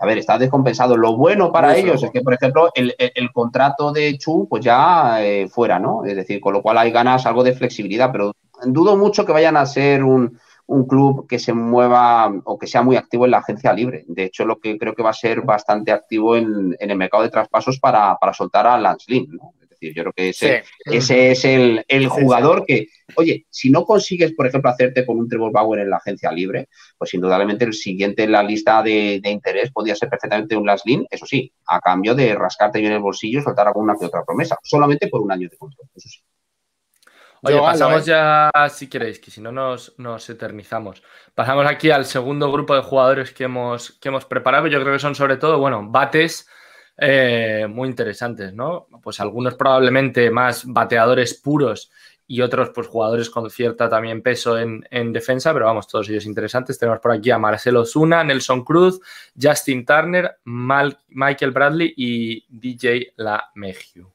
a ver, está descompensado. Lo bueno para ellos es que, por ejemplo, el, contrato de Chu, pues ya eh, fuera, ¿no? Es decir, con lo cual hay ganas algo de flexibilidad, pero dudo mucho que vayan a ser un, club que se mueva o que sea muy activo en la agencia libre. De hecho, lo que creo que va a ser bastante activo en, el mercado de traspasos para, para soltar a Lance Lynn, ¿no? Yo creo que ese, ese es el, jugador que, oye, si no consigues, por ejemplo, hacerte con un Trevor Bauer en la agencia libre, pues indudablemente el siguiente en la lista de, interés podría ser perfectamente un Last eso sí, a cambio de rascarte bien el bolsillo y soltar alguna que otra promesa, solamente por un año de control, eso sí. Oye, pasamos ya, si queréis, que si no nos, nos, eternizamos. Pasamos aquí al segundo grupo de jugadores que hemos, que hemos preparado. Yo creo que son sobre todo, bueno, bates eh, muy interesantes, ¿no? Pues algunos probablemente más bateadores puros y otros pues jugadores con cierta también peso en, defensa, pero vamos, todos ellos interesantes. Tenemos por aquí a Marcelo Zuna, Nelson Cruz, Justin Turner, Michael Bradley y DJ La Mejiu.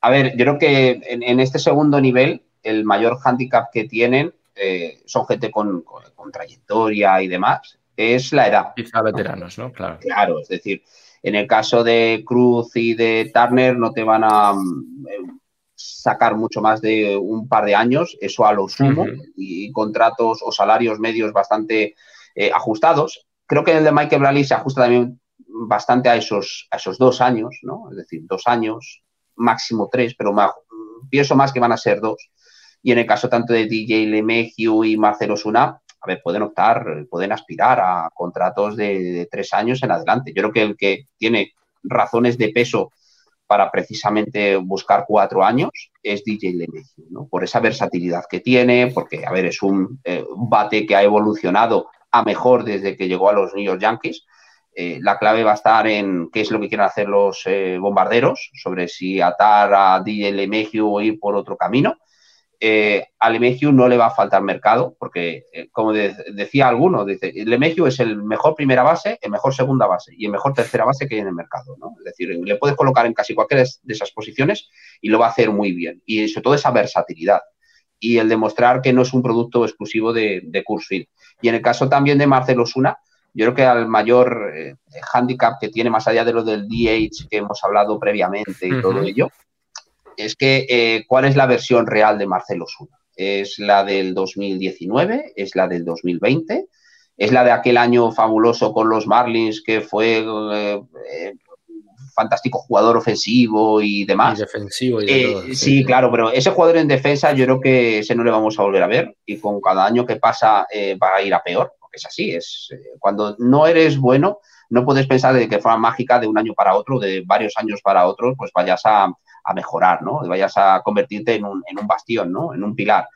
A ver, yo creo que en, este segundo nivel el mayor hándicap que tienen eh, son gente con, trayectoria y demás es la edad. Quizá veteranos, ¿no? Claro. Claro, es decir, en el caso de Cruz y de Turner no te van a mm, eh, sacar mucho más de un par de años, eso a lo sumo, y, contratos o salarios medios bastante eh, ajustados. Creo que el de Michael Bradley se ajusta también bastante a esos, a esos dos años, ¿no? Es decir, dos años, máximo tres, pero pienso más que van a ser dos. Y en el caso tanto de DJ LeMahieu y Marcelo Suna, a ver, pueden optar, pueden aspirar a contratos de, tres años en adelante. Yo creo que el que tiene razones de peso para precisamente buscar cuatro años es DJ LeMahieu, ¿no? Por esa versatilidad que tiene, porque, a ver, es un, eh, bate que ha evolucionado a mejor desde que llegó a los New York Yankees. Eh, la clave va a estar en qué es lo que quieren hacer los eh, bombarderos, sobre si atar a DJ LeMahieu o ir por otro camino eh, a Lemegio no le va a faltar mercado, porque, eh, como decía alguno, dice, Lemegio es el mejor primera base, el mejor segunda base y el mejor tercera base que hay en el mercado. ¿no? Es decir, le puedes colocar en casi cualquiera de esas posiciones y lo va a hacer muy bien. Y sobre todo esa versatilidad y el demostrar que no es un producto exclusivo de, de Y en el caso también de Marcelo Suna, yo creo que al mayor eh, handicap que tiene, más allá de lo del DH que hemos hablado previamente y todo ello, es que eh, ¿cuál es la versión real de Marcelo Suna? ¿Es la del 2019? ¿Es la del 2020? ¿Es la de aquel año fabuloso con los Marlins que fue eh, eh, fantástico jugador ofensivo y demás. Y defensivo. Y eh, sí, claro, pero ese jugador en defensa yo creo que ese no le vamos a volver a ver y con cada año que pasa eh, va a ir a peor, porque es así, es cuando no eres bueno, no puedes pensar de que forma mágica de un año para otro, de varios años para otro, pues vayas a, a mejorar, ¿no? Vayas a convertirte en un, en un bastión, ¿no? En un pilar.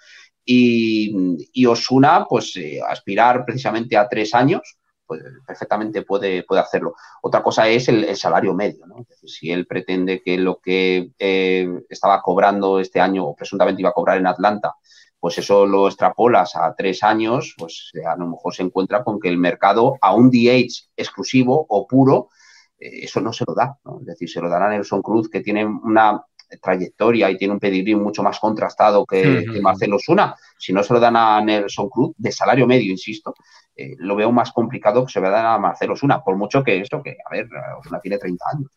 Y, Osuna, pues eh, aspirar precisamente a tres años, pues perfectamente puede, puede hacerlo. Otra cosa es el, salario medio, ¿no? si él pretende que lo que eh, estaba cobrando este año o presuntamente iba a cobrar en Atlanta, pues eso lo extrapolas a tres años, pues a lo mejor se encuentra con que el mercado a un DH exclusivo o puro, eso no se lo da, ¿no? Es decir, se lo dará a Nelson Cruz, que tiene una trayectoria y tiene un pedigrí mucho más contrastado que, Marcelo Osuna. Si no se lo dan a Nelson Cruz, de salario medio, insisto, eh, lo veo más complicado que se vea a Marcelo Osuna, por mucho que esto, que, a ver, Osuna tiene 30 años.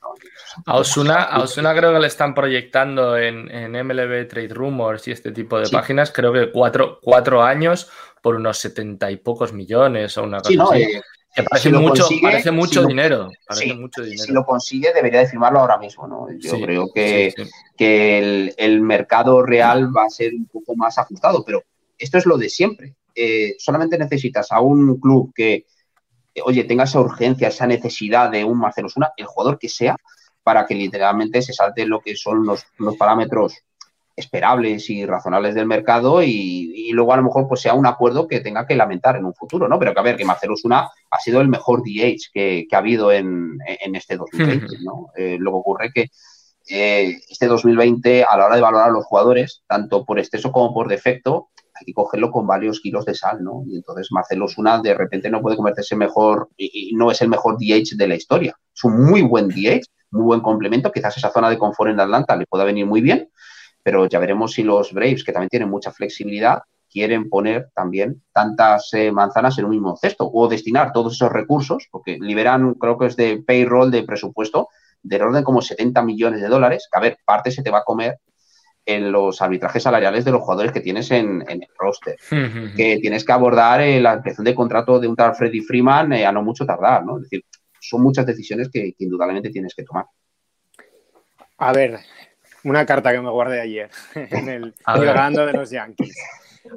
A, Osuna, creo que le están proyectando en, MLB Trade Rumors y este tipo de páginas, creo que cuatro, cuatro años por unos setenta y pocos millones o una cosa así. Eh, parece, mucho, parece mucho, dinero, Si lo consigue, debería de firmarlo ahora mismo. ¿no? Yo creo que, que el, mercado real va a ser un poco más ajustado, pero esto es lo de siempre. Eh, solamente necesitas a un club que, oye, tenga esa urgencia, esa necesidad de un Marcelo Suna, el jugador que sea, para que literalmente se salte lo que son los, los parámetros esperables y razonables del mercado y, luego a lo mejor pues sea un acuerdo que tenga que lamentar en un futuro, ¿no? Pero que a ver, que Marcelo Osuna ha sido el mejor DH que, ha habido en, este 2020, ¿no? Eh, lo que ocurre que eh, este 2020, a la hora de valorar a los jugadores, tanto por exceso como por defecto, hay que cogerlo con varios kilos de sal, ¿no? Y entonces Marcelo Osuna de repente no puede convertirse mejor y, y no es el mejor DH de la historia. Es un muy buen DH, muy buen complemento, quizás esa zona de confort en Atlanta le pueda venir muy bien, pero ya veremos si los Braves, que también tienen mucha flexibilidad, quieren poner también tantas eh, manzanas en un mismo cesto o destinar todos esos recursos, porque liberan, creo que es de payroll, de presupuesto, del orden como 70 millones de dólares, que a ver, parte se te va a comer en los arbitrajes salariales de los jugadores que tienes en, el roster, que tienes que abordar eh, la ampliación de contrato de un tal Freddy Freeman eh, a no mucho tardar, ¿no? Es decir, son muchas decisiones que, que indudablemente tienes que tomar. A ver, una carta que me guardé ayer en el grabando de los Yankees.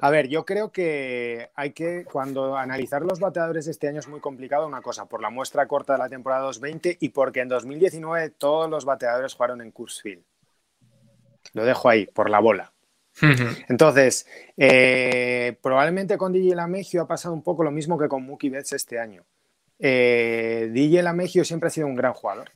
A ver, yo creo que hay que, cuando analizar los bateadores este año es muy complicado una cosa, por la muestra corta de la temporada 2020 y porque en 2019 todos los bateadores jugaron en Field. Lo dejo ahí, por la bola. Entonces, eh, probablemente con DJ Lamegio ha pasado un poco lo mismo que con Mookie Betts este año. Eh, DJ Lamegio siempre ha sido un gran jugador.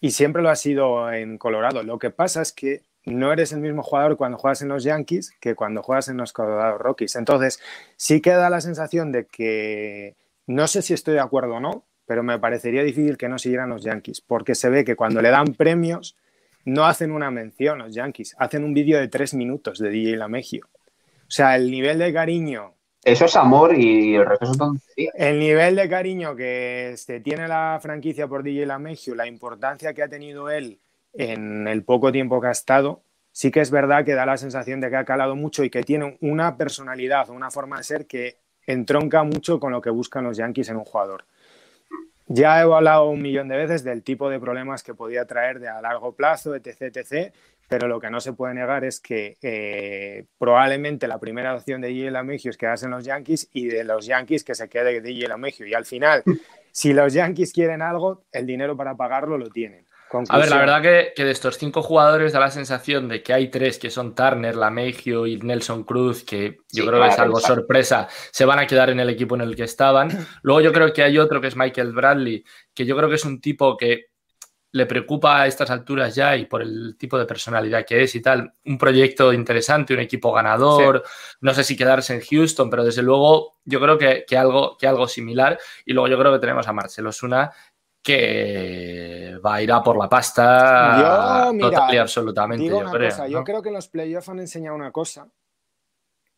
Y siempre lo ha sido en Colorado. Lo que pasa es que no eres el mismo jugador cuando juegas en los Yankees que cuando juegas en los Colorado Rockies. Entonces, sí queda la sensación de que no sé si estoy de acuerdo o no, pero me parecería difícil que no siguieran los Yankees, porque se ve que cuando le dan premios no hacen una mención los Yankees, hacen un vídeo de tres minutos de DJ Lamegio. O sea, el nivel de cariño eso es amor y el resto son tonterías. El nivel de cariño que este, tiene la franquicia por DJ Lamegio, la importancia que ha tenido él en el poco tiempo que ha estado, sí que es verdad que da la sensación de que ha calado mucho y que tiene una personalidad, una forma de ser que entronca mucho con lo que buscan los Yankees en un jugador. Ya he hablado un millón de veces del tipo de problemas que podía traer de a largo plazo, etc, etc, pero lo que no se puede negar es que eh, probablemente la primera opción de DJ Lamegio es quedarse en los Yankees y de los Yankees que se quede DJ Lamegio. Y al final, si los Yankees quieren algo, el dinero para pagarlo lo tienen. A ver, la verdad que, de estos cinco jugadores da la sensación de que hay tres que son Turner, Lamegio y Nelson Cruz, que yo creo que es algo sorpresa, se van a quedar en el equipo en el que estaban. Luego yo creo que hay otro que es Michael Bradley, que yo creo que es un tipo que le preocupa a estas alturas ya y por el tipo de personalidad que es y tal, un proyecto interesante, un equipo ganador, no sé si quedarse en Houston, pero desde luego yo creo que, algo, que algo similar. Y luego yo creo que tenemos a Marcelo Suna que va a ir a por la pasta total y absolutamente. yo, creo, yo creo que los playoffs han enseñado una cosa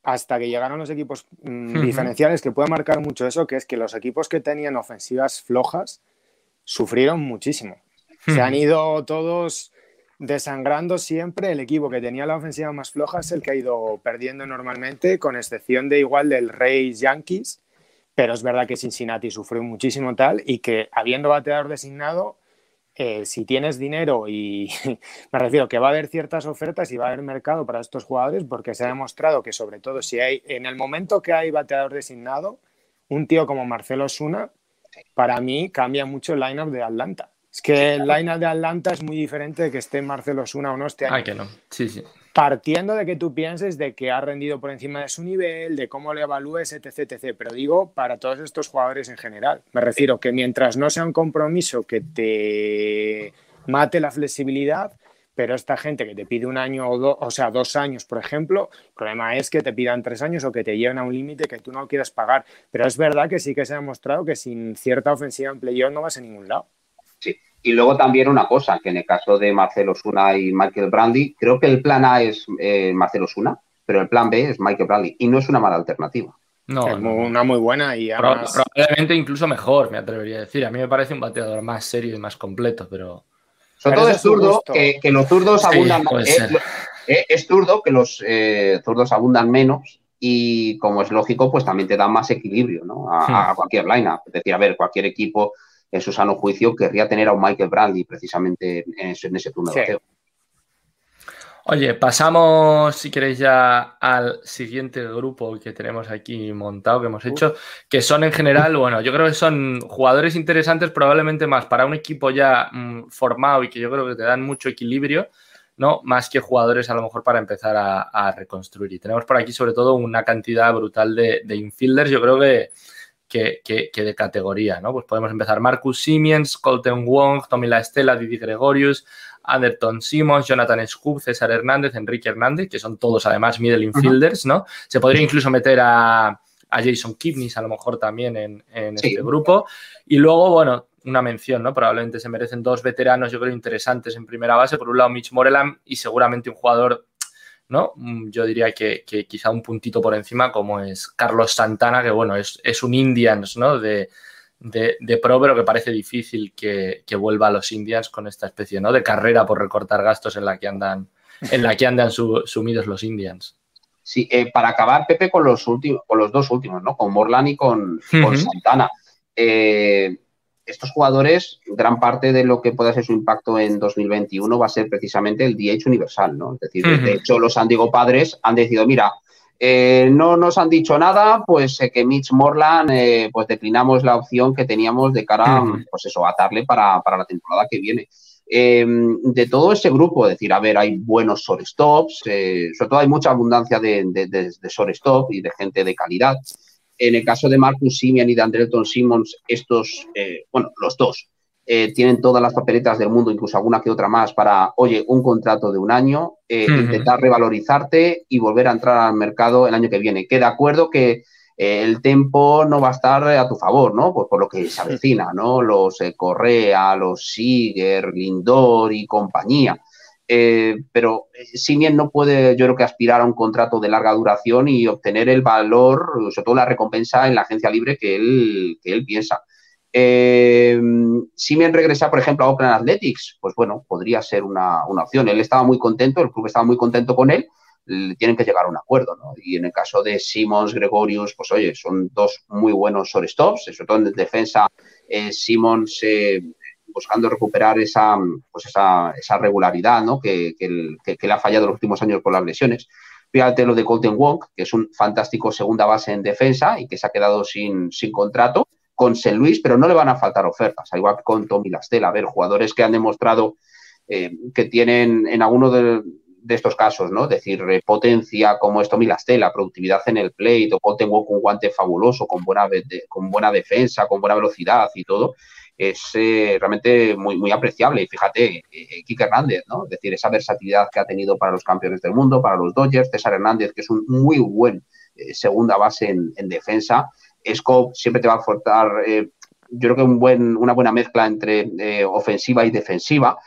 hasta que llegaron los equipos mm, diferenciales que puede marcar mucho eso, que es que los equipos que tenían ofensivas flojas sufrieron muchísimo. Se han ido todos desangrando siempre. El equipo que tenía la ofensiva más floja es el que ha ido perdiendo normalmente, con excepción de igual del Reyes Yankees. Pero es verdad que Cincinnati sufrió muchísimo tal y que habiendo bateador designado, eh, si tienes dinero y me refiero que va a haber ciertas ofertas y va a haber mercado para estos jugadores porque se ha demostrado que sobre todo si hay, en el momento que hay bateador designado, un tío como Marcelo Suna, para mí cambia mucho el lineup de Atlanta. Es que el lineup de Atlanta es muy diferente de que esté Marcelo Suna o no este año. Ah, que no. Sí, sí. Partiendo de que tú pienses de que ha rendido por encima de su nivel, de cómo le evalúes, etc, etc. Pero digo para todos estos jugadores en general. Me refiero que mientras no sea un compromiso que te mate la flexibilidad, pero esta gente que te pide un año o dos, o sea, dos años, por ejemplo, el problema es que te pidan tres años o que te lleven a un límite que tú no quieras pagar. Pero es verdad que sí que se ha demostrado que sin cierta ofensiva en playoff no vas a ningún lado. Y luego también una cosa, que en el caso de Marcelo Suna y Michael Brandy, creo que el plan A es eh, Marcelo Suna, pero el plan B es Michael Brandy y no es una mala alternativa. No, es una muy buena y Probablemente incluso mejor, me atrevería a decir. A mí me parece un bateador más serio y más completo, pero... Sobre todo es zurdo, que, los zurdos abundan... Eh, eh, es zurdo, que los zurdos abundan menos y como es lógico, pues también te da más equilibrio ¿no? a, a cualquier line Es decir, a ver, cualquier equipo en su sano juicio, querría tener a un Michael Bradley precisamente en ese, en ese turno de Oye, pasamos, si queréis, ya al siguiente grupo que tenemos aquí montado, que hemos hecho, que son en general, bueno, yo creo que son jugadores interesantes, probablemente más para un equipo ya mm, formado y que yo creo que te dan mucho equilibrio, ¿no? Más que jugadores a lo mejor para empezar a, reconstruir. Y tenemos por aquí sobre todo una cantidad brutal de, de infielders, yo creo que que, de categoría, ¿no? Pues podemos empezar Marcus Siemens, Colton Wong, Tommy La Estela, Didi Gregorius, Anderton Simmons, Jonathan Scoop, César Hernández, Enrique Hernández, que son todos además middle infielders, ¿no? Se podría incluso meter a, Jason Kipnis a lo mejor también en, este grupo. Y luego, bueno, una mención, ¿no? Probablemente se merecen dos veteranos, yo creo, interesantes en primera base. Por un lado, Mitch Moreland y seguramente un jugador ¿no? Mm, yo diría que, quizá un puntito por encima, como es Carlos Santana, que bueno, es, un Indians, ¿no? De, pro, pero que parece difícil que, vuelva a los Indians con esta especie, ¿no? De carrera por recortar gastos en la que andan, en la que andan sumidos los Indians. Sí, eh, para acabar, Pepe, con los últimos, con los dos últimos, ¿no? Con Morlan y con, Santana. Eh, estos jugadores, gran parte de lo que pueda ser su impacto en 2021 va a ser precisamente el DH universal, ¿no? Es decir, de hecho, los San Diego Padres han decidido, mira, eh, no nos han dicho nada, pues que Mitch Morland, eh, pues declinamos la opción que teníamos de cara, pues eso, a atarle para, la temporada que viene. Em, de todo ese grupo, es decir, a ver, hay buenos shortstops, eh, sobre todo hay mucha abundancia de, de, de, de shortstop y de gente de calidad. En el caso de Marcus Simian y de Andrelton Simmons, estos, eh, bueno, los dos, eh, tienen todas las papeletas del mundo, incluso alguna que otra más, para, oye, un contrato de un año, eh, intentar revalorizarte y volver a entrar al mercado el año que viene. Que de acuerdo que el tiempo no va a estar a tu favor, ¿no? Pues por lo que se avecina, ¿no? Los Correa, los Siger, Lindor y compañía. Eh, pero eh, Simian no puede, yo creo que aspirar a un contrato de larga duración y obtener el valor, sobre todo la recompensa en la agencia libre que él, que él piensa. Eh, Simian regresa, por ejemplo, a Oakland Athletics, pues bueno, podría ser una, opción. Él estaba muy contento, el club estaba muy contento con él, tienen que llegar a un acuerdo, ¿no? Y en el caso de Simons, Gregorius, pues oye, son dos muy buenos shortstops, sobre todo en defensa, eh, Simons buscando recuperar esa, pues esa, esa regularidad ¿no? que, que, le ha fallado los últimos años por las lesiones. Fíjate lo de Colton Wong, que es un fantástico segunda base en defensa y que se ha quedado sin, sin contrato con St. Luis, pero no le van a faltar ofertas, al igual que con Tommy Lastela. A ver, jugadores que han demostrado eh, que tienen en alguno de, de, estos casos, ¿no? decir, eh, potencia como es Tommy Lastela, productividad en el plate, o Colton Wong con guante fabuloso, con buena, con buena defensa, con buena velocidad y todo es eh, realmente muy, muy apreciable. Y fíjate, eh, Kike Hernández, ¿no? Es decir, esa versatilidad que ha tenido para los campeones del mundo, para los Dodgers, César Hernández, que es un muy buen eh, segunda base en, defensa. Scope siempre te va a aportar, yo creo que un buen, una buena mezcla entre ofensiva y defensiva.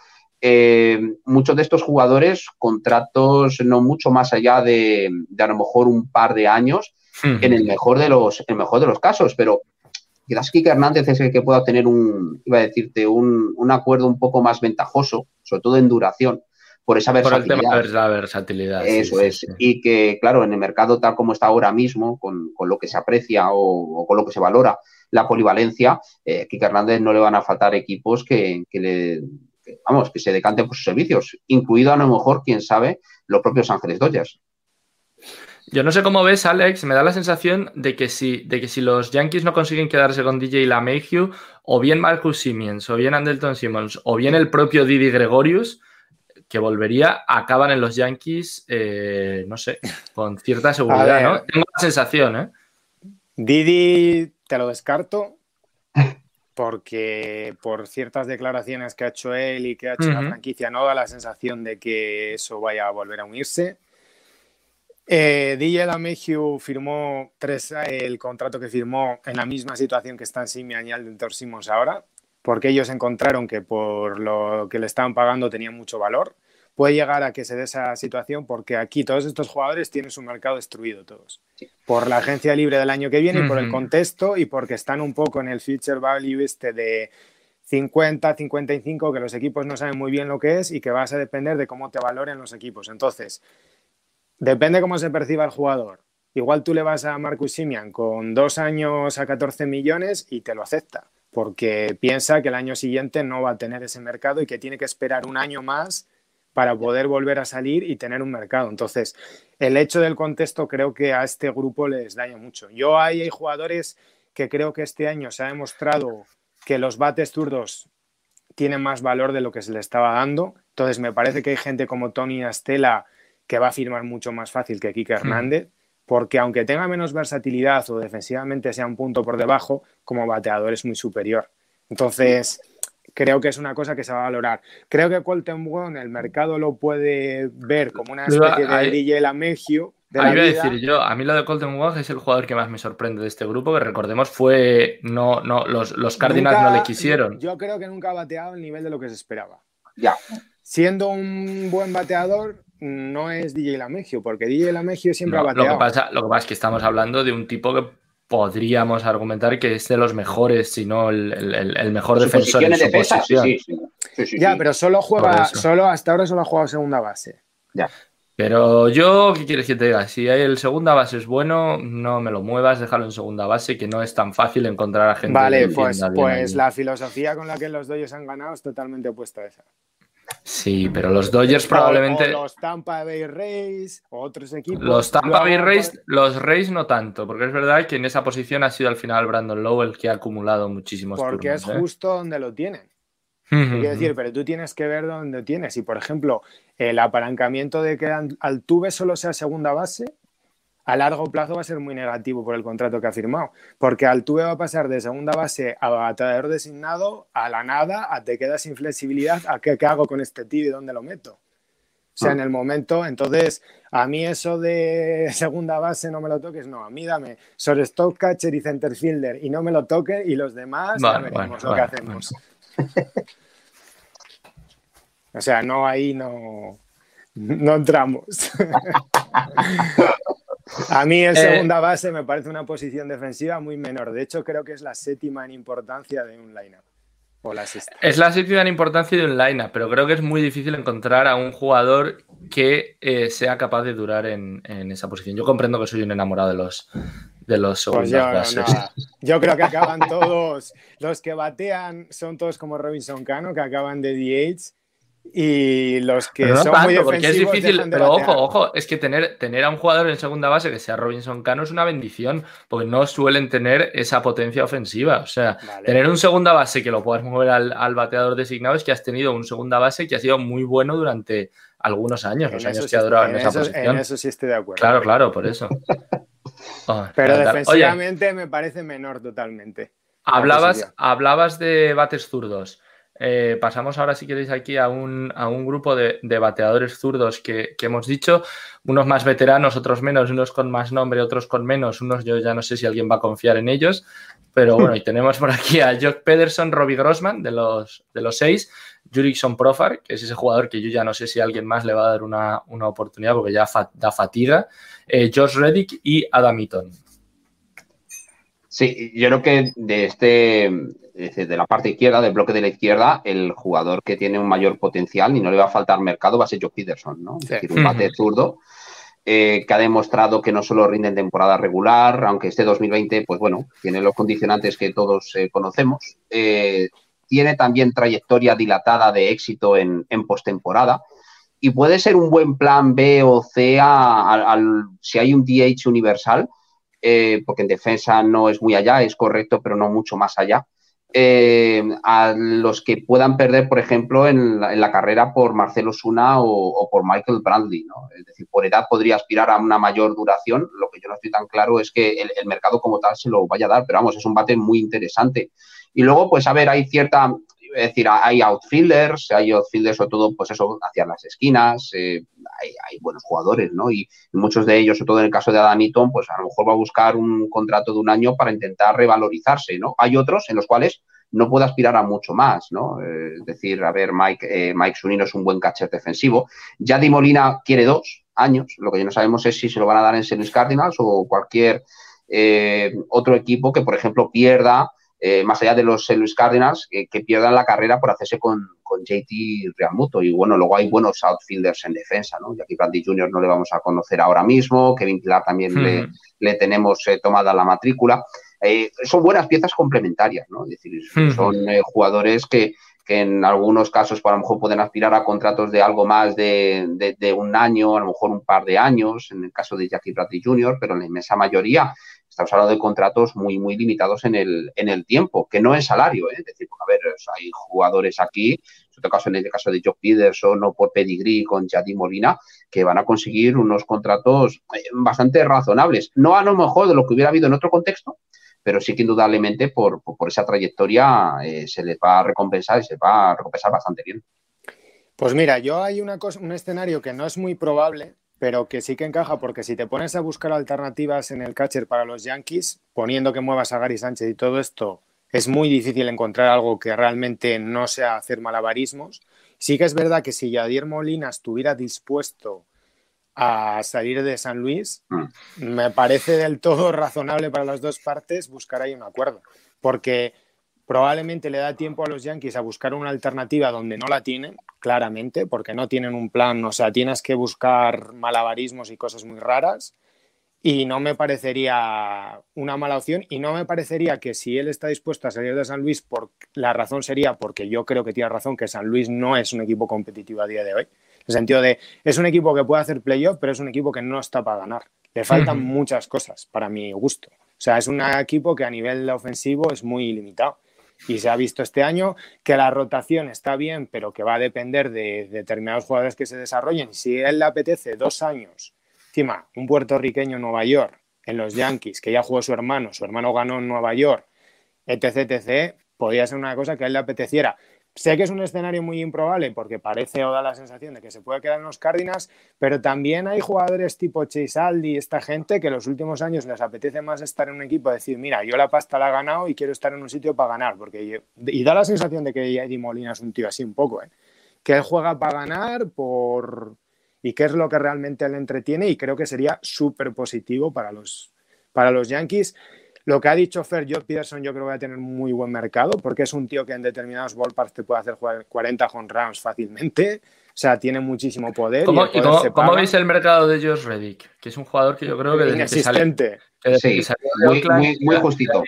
muchos de estos jugadores, contratos no mucho más allá de, a lo mejor un par de años, en el mejor de los, el mejor de los casos, pero Quizás Kike Hernández es el que pueda tener un, iba a decirte, un, un, acuerdo un poco más ventajoso, sobre todo en duración, por esa versatilidad. Por el tema de la versatilidad. Eso es. Y que, claro, en el mercado tal como está ahora mismo, con, con lo que se aprecia o, con lo que se valora, la polivalencia, eh, Kike Hernández no le van a faltar equipos que, le, vamos, que se decanten por sus servicios, incluido a lo mejor, quién sabe, los propios Ángeles Dodgers. Yo no sé cómo ves, Alex, me da la sensación de que si, de que si los Yankees no consiguen quedarse con DJ LaMahieu, o bien Marcus Siemens, o bien Andelton Simmons, o bien el propio Didi Gregorius, que volvería, acaban en los Yankees, eh, no sé, con cierta seguridad, ¿no? Tengo la sensación, ¿eh? Didi te lo descarto porque por ciertas declaraciones que ha hecho él y que ha hecho la franquicia no da la sensación de que eso vaya a volver a unirse. Eh, DJ Lamejiu firmó tres, el contrato que firmó en la misma situación que están Simian y Alden Simmons ahora, porque ellos encontraron que por lo que le estaban pagando tenía mucho valor. Puede llegar a que se dé esa situación porque aquí todos estos jugadores tienen su mercado destruido todos. Por la agencia libre del año que viene y por el contexto y porque están un poco en el future value este de 50, 55, que los equipos no saben muy bien lo que es y que vas a depender de cómo te valoren los equipos. Entonces, Depende cómo se perciba el jugador. Igual tú le vas a Marcus Simian con dos años a 14 millones y te lo acepta, porque piensa que el año siguiente no va a tener ese mercado y que tiene que esperar un año más para poder volver a salir y tener un mercado. Entonces, el hecho del contexto creo que a este grupo les daña mucho. Yo ahí hay jugadores que creo que este año se ha demostrado que los bates zurdos tienen más valor de lo que se le estaba dando. Entonces, me parece que hay gente como Tony Astela que va a firmar mucho más fácil que Kike Hernández, porque aunque tenga menos versatilidad o defensivamente sea un punto por debajo, como bateador es muy superior. Entonces, creo que es una cosa que se va a valorar. Creo que Colton Wong el mercado lo puede ver como una especie de DJ Lamegio. Ahí voy a decir yo, a mí lo de Colton Wong es el jugador que más me sorprende de este grupo, que recordemos fue, no, no, los, los Cardinals no le quisieron. Yo creo que nunca ha bateado el nivel de lo que se esperaba. Ya. Siendo un buen bateador, no es DJ Lamegio, porque DJ Lamegio siempre ha bateado. Lo que, pasa, lo que pasa es que estamos hablando de un tipo que podríamos argumentar que es de los mejores, si no el, mejor defensor en su posición. ya, pero solo juega, solo hasta ahora solo ha jugado segunda base. Ya. Pero yo, ¿qué quieres que te diga? Si el segunda base es bueno, no me lo muevas, déjalo en segunda base, que no es tan fácil encontrar a gente. Vale, pues, pues la filosofía con la que los doyos han ganado es totalmente opuesta a esa. Sí, pero los Dodgers probablemente. los Tampa Bay Rays, otros equipos. Los Tampa Bay Rays, los Rays no tanto, porque es verdad que en esa posición ha sido al final Brandon Lowe el que ha acumulado muchísimos Porque es ¿eh? justo donde lo tienen. Quiero decir, pero tú tienes que ver dónde tienes. Y por ejemplo, el apalancamiento de que Altuve solo sea segunda base, a largo plazo va a ser muy negativo por el contrato que ha firmado, porque Altuve va a pasar de segunda base a bateador designado a la nada, a te quedas sin flexibilidad, a qué, hago con este tío y dónde lo meto. O sea, ah. en el momento, entonces, a mí eso de segunda base no me lo toques, no, a mí dame shortstop, catcher y center fielder y no me lo toque y los demás ya veremos lo que hacemos. o sea, no, ahí no, no entramos. A mí en eh, segunda base me parece una posición defensiva muy menor. De hecho, creo que es la séptima en importancia de un lineup. O la Es la séptima en importancia de un lineup, pero creo que es muy difícil encontrar a un jugador que eh, sea capaz de durar en, esa posición. Yo comprendo que soy un enamorado de los, de los pues yo, yo creo que acaban todos, los que batean son todos como Robinson Cano, que acaban de DH y los que son muy porque es difícil, pero ojo, ojo, es que tener, tener a un jugador en segunda base que sea Robinson Cano es una bendición, porque no suelen tener esa potencia ofensiva. O sea, tener un segunda base que lo puedas mover al, bateador designado es que has tenido un segunda base que ha sido muy bueno durante algunos años, los años que ha durado en, esa posición. En eso sí estoy de acuerdo. Claro, claro, por eso. Oh, pero defensivamente me parece menor totalmente. Hablabas, hablabas de bates zurdos. Eh, pasamos ahora, si queréis, aquí a un, grupo de, bateadores zurdos que, hemos dicho, unos más veteranos, otros menos, unos con más nombre, otros con menos, unos yo ya no sé si alguien va a confiar en ellos, pero bueno, y tenemos por aquí a Jock Pederson, Robbie Grossman, de los, de los seis, Jurickson Profar, que es ese jugador que yo ya no sé si alguien más le va a dar una, oportunidad porque ya da fatiga, eh, Josh Reddick y Adam Eaton. Sí, yo creo que de este, de la parte izquierda, del bloque de la izquierda, el jugador que tiene un mayor potencial y no le va a faltar mercado va a ser Joe Peterson, ¿no? Es decir, un bate zurdo eh, que ha demostrado que no solo rinde en temporada regular, aunque este 2020, pues bueno, tiene los condicionantes que todos eh, conocemos. Eh, tiene también trayectoria dilatada de éxito en, en postemporada y puede ser un buen plan B o C si hay un DH universal, porque en defensa no es muy allá, es correcto, pero no mucho más allá. Eh, a los que puedan perder, por ejemplo, en la, carrera por Marcelo Suna o, por Michael Bradley. ¿no? Es decir, por edad podría aspirar a una mayor duración. Lo que yo no estoy tan claro es que el, mercado como tal se lo vaya a dar, pero vamos, es un bate muy interesante. Y luego, pues a ver, hay cierta, es decir, hay outfielders, hay outfielders sobre todo, pues eso, hacia las esquinas, eh, hay, buenos jugadores, ¿no? Y, muchos de ellos, sobre todo en el caso de Adam Eaton, pues a lo mejor va a buscar un contrato de un año para intentar revalorizarse, ¿no? Hay otros en los cuales no puede aspirar a mucho más, ¿no? Eh, es decir, a ver, Mike, eh, Mike Sunino es un buen catcher defensivo. Di Molina quiere dos años. Lo que ya no sabemos es si se lo van a dar en St. Cardinals o cualquier eh, otro equipo que, por ejemplo, pierda, más allá de los St. Louis Cardinals, que pierdan la carrera por hacerse con, con JT Realmuto. Y bueno, luego hay buenos outfielders en defensa, ¿no? Jackie Brandy Jr. no le vamos a conocer ahora mismo, Kevin Pilar también le, le, tenemos tomada la matrícula. Eh, son buenas piezas complementarias, ¿no? Es decir, son eh, jugadores que, en algunos casos, pues, a lo mejor pueden aspirar a contratos de algo más de, un año, a lo mejor un par de años, en el caso de Jackie Bradley Jr., pero en la inmensa mayoría estamos hablando de contratos muy, muy limitados en el, en el tiempo, que no es salario, ¿eh? es decir, a ver, hay jugadores aquí, en este caso, en el caso de Joe Peterson o por Pedigree con Jadi Molina, que van a conseguir unos contratos bastante razonables, no a lo mejor de lo que hubiera habido en otro contexto, pero sí que indudablemente por, esa trayectoria eh, se les va a recompensar y se va a recompensar bastante bien. Pues mira, yo hay una cosa, un escenario que no es muy probable, pero que sí que encaja, porque si te pones a buscar alternativas en el catcher para los Yankees, poniendo que muevas a Gary Sánchez y todo esto, es muy difícil encontrar algo que realmente no sea hacer malabarismos. Sí que es verdad que si Yadier Molina estuviera dispuesto a salir de San Luis, mm. me parece del todo razonable para las dos partes buscar ahí un acuerdo, porque probablemente le da tiempo a los Yankees a buscar una alternativa donde no la tienen, claramente, porque no tienen un plan, o sea, tienes que buscar malabarismos y cosas muy raras. Y no me parecería una mala opción y no me parecería que si él está dispuesto a salir de San Luis, por, la razón sería porque yo creo que tiene razón que San Luis no es un equipo competitivo a día de hoy el sentido de, es un equipo que puede hacer playoff, pero es un equipo que no está para ganar. Le faltan muchas cosas para mi gusto. O sea, es un equipo que a nivel ofensivo es muy limitado. Y se ha visto este año que la rotación está bien, pero que va a depender de, determinados jugadores que se desarrollen. Si él le apetece dos años, encima, un puertorriqueño en Nueva York, en los Yankees, que ya jugó su hermano, su hermano ganó en Nueva York, etc., etc., podría ser una cosa que a él le apeteciera. Sé que es un escenario muy improbable porque parece o da la sensación de que se puede quedar en los Cardinals, pero también hay jugadores tipo Chase Aldi, esta gente que los últimos años les apetece más estar en un equipo, decir, mira, yo la pasta la he ganado y quiero estar en un sitio para ganar, porque y da la sensación de que Eddie Molina es un tío así un poco, ¿eh? que él juega para ganar por y qué es lo que realmente le entretiene y creo que sería súper positivo para los, para los Yankees. Lo que ha dicho Fer, Joe Peterson yo creo que va a tener muy buen mercado porque es un tío que en determinados ballparks te puede hacer jugar 40 home runs fácilmente. O sea, tiene muchísimo poder. ¿Cómo, veis el mercado de Josh Reddick? Que es un jugador que yo creo que desde Inexistente. sí, muy, justito.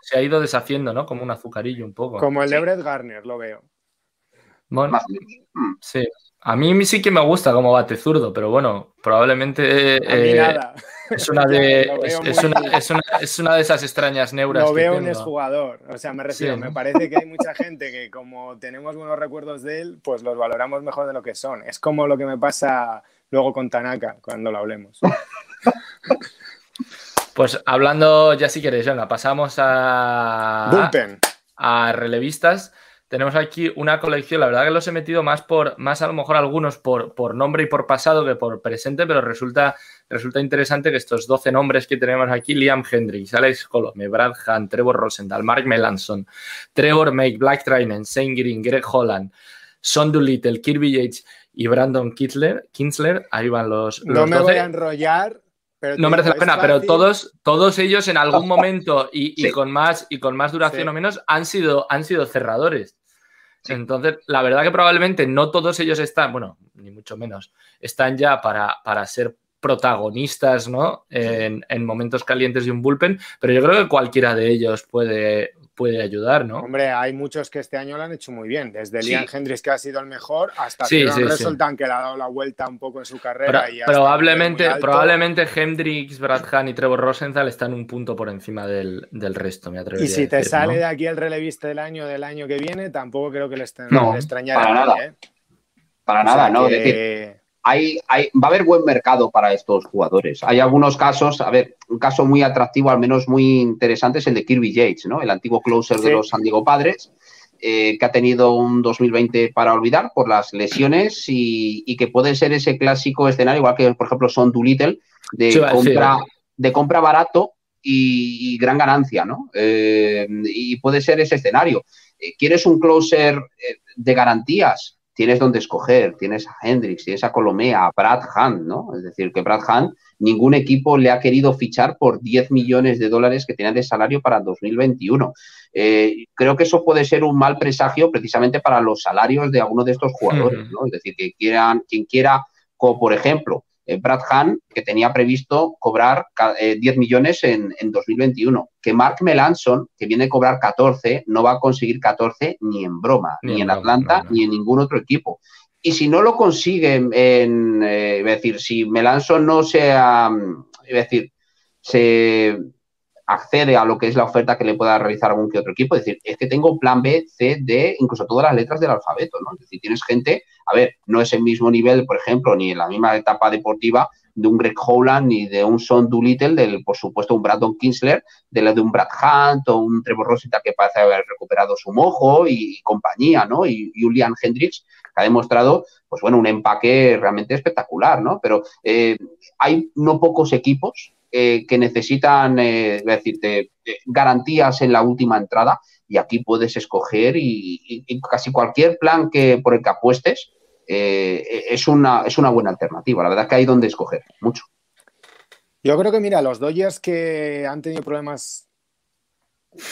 Se ha, ido, deshaciendo, ¿no? Como un azucarillo un poco. Como el de Brett Garner, lo veo. Bueno, sí. A mí sí que me gusta como bate zurdo, pero bueno, probablemente. Eh, es una de, es, una, de esas extrañas neuras. Lo veo un exjugador. O sea, me refiero, me parece que hay mucha gente que, como tenemos buenos recuerdos de él, pues los valoramos mejor de lo que son. Es como lo que me pasa luego con Tanaka cuando lo hablemos. Pues hablando, ya si queréis, Jonah, pasamos a. A relevistas tenemos aquí una colección, la verdad que los he metido más por, más a lo mejor algunos por, por nombre y por pasado que por presente, pero resulta, resulta interesante que estos 12 nombres que tenemos aquí, Liam Hendricks, Alex Colome, Brad Hunt, Trevor Rosenthal, Mark Melanson, Trevor Make, Black Trinan, Shane Green, Greg Holland, Son Doolittle, Kirby Yates y Brandon Kinsler, Kinsler, ahí van los, No me voy a enrollar, no merece la pena, pero todos, todos ellos en algún momento y, con, más, y con más duración o menos han sido, han sido cerradores. Entonces, la verdad que probablemente no todos ellos están, bueno, ni mucho menos, están ya para, para ser protagonistas, ¿no? En, en, momentos calientes de un bullpen, pero yo creo que cualquiera de ellos puede, puede ayudar, ¿no? Hombre, hay muchos que este año lo han hecho muy bien, desde Liam Hendricks que ha sido el mejor hasta sí, que resultan que le ha dado la vuelta un poco en su carrera. y probablemente, probablemente Hendricks, Brad Hahn y Trevor Rosenthal están un punto por encima del, resto, me atrevería Y si te sale de aquí el relevista del año del año que viene, tampoco creo que le estén no, Para nada. ¿eh? Para nada, ¿no? Hay, va a haber buen mercado para estos jugadores. Hay algunos casos, a ver, un caso muy atractivo, al menos muy interesante, es el de Kirby Yates, ¿no? El antiguo closer de los San Diego Padres, eh, que ha tenido un 2020 para olvidar por las lesiones y, que puede ser ese clásico escenario, igual que, por ejemplo, Son Doolittle, de, compra, de compra barato y, gran ganancia, ¿no? Eh, y puede ser ese escenario. Eh, ¿Quieres un closer de garantías? Tienes donde escoger, tienes a Hendrix, tienes a Colomea, a Brad Hunt, ¿no? Es decir, que Brad Hunt, ningún equipo le ha querido fichar por 10 millones de dólares que tenía de salario para 2021. Eh, creo que eso puede ser un mal presagio precisamente para los salarios de algunos de estos jugadores, ¿no? Es decir, que quieran, quien quiera, como por ejemplo, eh, Brad Hahn, que tenía previsto cobrar 10 eh, millones en, 2021. Que Mark Melanson, que viene a cobrar 14, no va a conseguir 14 ni en broma, ni, en Atlanta, ni en ningún otro equipo. Y si no lo consiguen, en, eh, es decir, si Melanson no sea, es decir, se accede a lo que es la oferta que le pueda realizar algún que otro equipo. Es decir, es que tengo plan B, C, D, incluso todas las letras del alfabeto, ¿no? Es decir, tienes gente, a ver, no es el mismo nivel, por ejemplo, ni en la misma etapa deportiva de un Greg Howland ni de un Son Doolittle, del, por supuesto, un Brandon Kinsler, de la de un Brad Hunt o un Trevor Rosita que parece haber recuperado su mojo y, compañía, ¿no? Y Julian Hendricks, que ha demostrado, pues bueno, un empaque realmente espectacular, ¿no? Pero eh, hay no pocos equipos eh, que necesitan eh, decirte, garantías en la última entrada y aquí puedes escoger y, casi cualquier plan que por el que apuestes eh, es, una, es una buena alternativa. La verdad es que hay donde escoger, mucho. Yo creo que, mira, los Dodgers que han tenido problemas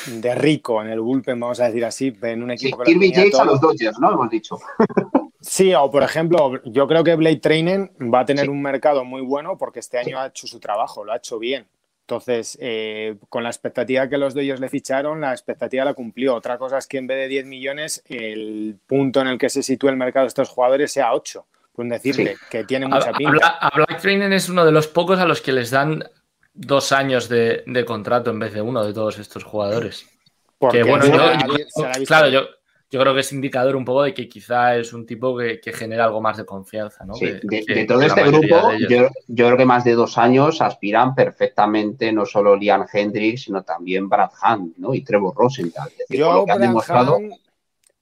de rico en el bullpen, vamos a decir así, en un equipo que Kirby Yates a los Dodgers, ¿no? Hemos dicho. Sí, o por ejemplo, yo creo que Blade Training va a tener un mercado muy bueno porque este año ha hecho su trabajo, lo ha hecho bien. Entonces, eh, con la expectativa que los ellos le ficharon, la expectativa la cumplió. Otra cosa es que en vez de 10 millones, el punto en el que se sitúe el mercado de estos jugadores sea 8. Pueden decirle que tiene mucha pinta. A, Black Training es uno de los pocos a los que les dan dos años de, contrato en vez de uno de todos estos jugadores. Porque bueno, claro, yo, yo creo que es indicador un poco de que quizá es un tipo que, genera algo más de confianza. ¿no? Sí, de, todo este grupo, yo, creo que más de dos años aspiran perfectamente no solo Liam Hendricks, sino también Brad Hunt ¿no? y Trevor Rosenthal. yo, que demostrado...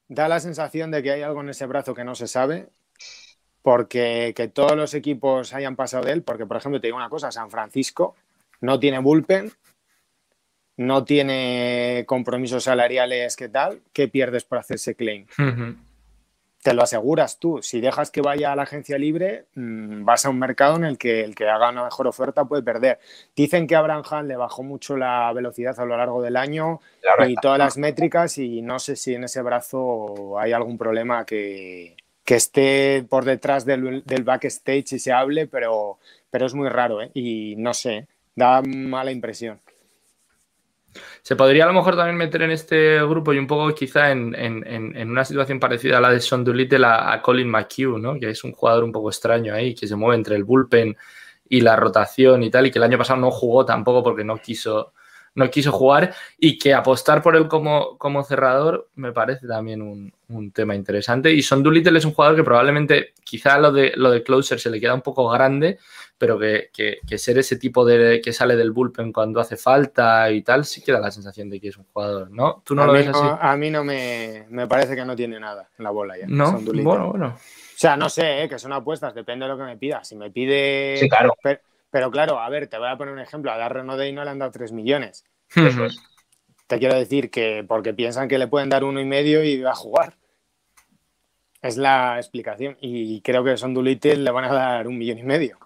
da la sensación de que hay algo en ese brazo que no se sabe, porque que todos los equipos hayan pasado de él, porque por ejemplo te digo una cosa, San Francisco no tiene bullpen, no tiene compromisos salariales, ¿qué tal? ¿Qué pierdes por hacer ese claim? Te lo aseguras tú. Si dejas que vaya a la agencia libre, mm, vas a un mercado en el que el que haga una mejor oferta puede perder. Dicen que a Abraham le bajó mucho la velocidad a lo largo del año y todas las métricas y no sé si en ese brazo hay algún problema que, esté por detrás del, backstage y se hable, pero, pero es muy raro ¿eh? y no sé, da mala impresión. Se podría a lo mejor también meter en este grupo y un poco quizá en, una situación parecida a la de Son Doolittle a, a, Colin McHugh, ¿no? que es un jugador un poco extraño ahí, que se mueve entre el bullpen y la rotación y tal, y que el año pasado no jugó tampoco porque no quiso, no quiso jugar y que apostar por él como, como cerrador me parece también un, tema interesante. Y Son es un jugador que probablemente quizá lo de, lo de closer se le queda un poco grande, pero que, ser ese tipo de que sale del bullpen cuando hace falta y tal, sí queda la sensación de que es un jugador, ¿no? ¿Tú no lo ves así? a mí no me, parece que no tiene nada en la bola ya. No, bueno, bueno. O sea, no sé, ¿eh? que son apuestas, depende de lo que me pida. Si me pide... Sí, claro. Pero claro, a ver, te voy a poner un ejemplo. A Darren O'Day no le han dado 3 millones. Te quiero decir que porque piensan que le pueden dar uno y medio y va a jugar. Es la explicación. Y creo que Son Dulite le van a dar un millón y medio.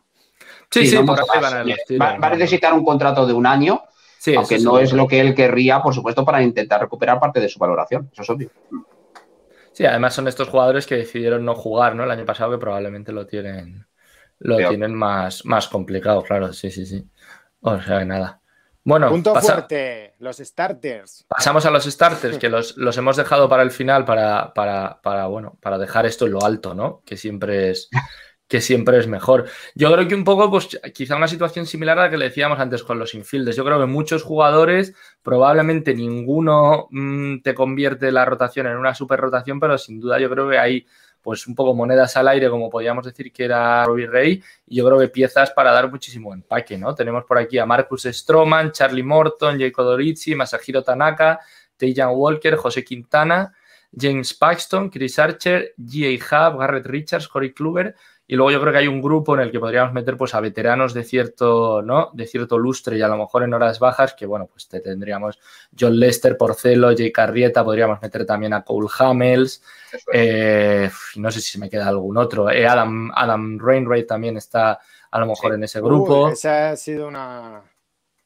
Sí, sí, va, a necesitar un contrato de un año, aunque no es lo que él querría, por supuesto, para intentar recuperar parte de su valoración. Eso es obvio. Sí, además son estos jugadores que decidieron no jugar, ¿no? El año pasado que probablemente lo tienen lo tienen más, más complicado, claro, sí, sí, sí. O sea, nada. Bueno, punto fuerte, los starters. Pasamos a los starters, que los, hemos dejado para el final para, para, para, bueno, para dejar esto en lo alto, ¿no? Que siempre es, que siempre es mejor. Yo creo que un poco, pues quizá una situación similar a la que le decíamos antes con los infielders. Yo creo que muchos jugadores, probablemente ninguno mm, te convierte la rotación en una super rotación, pero sin duda yo creo que hay pues un poco monedas al aire, como podríamos decir que era Robbie Ray, y yo creo que piezas para dar muchísimo empaque, ¿no? Tenemos por aquí a Marcus Stroman, Charlie Morton, Jacob Dorici, Masahiro Tanaka, Tejan Walker, José Quintana, James Paxton, Chris Archer, G.A. Hub, Garrett Richards, Corey Kluber, y luego yo creo que hay un grupo en el que podríamos meter pues a veteranos de cierto, ¿no? De cierto lustre y a lo mejor en horas bajas, que bueno, pues te tendríamos John Lester, Porcelo, Jay Carrieta, podríamos meter también a Cole Hamels, eh, no sé si se me queda algún otro, eh, Adam, Adam Rainwright también está a lo mejor en ese grupo. esa ha sido una,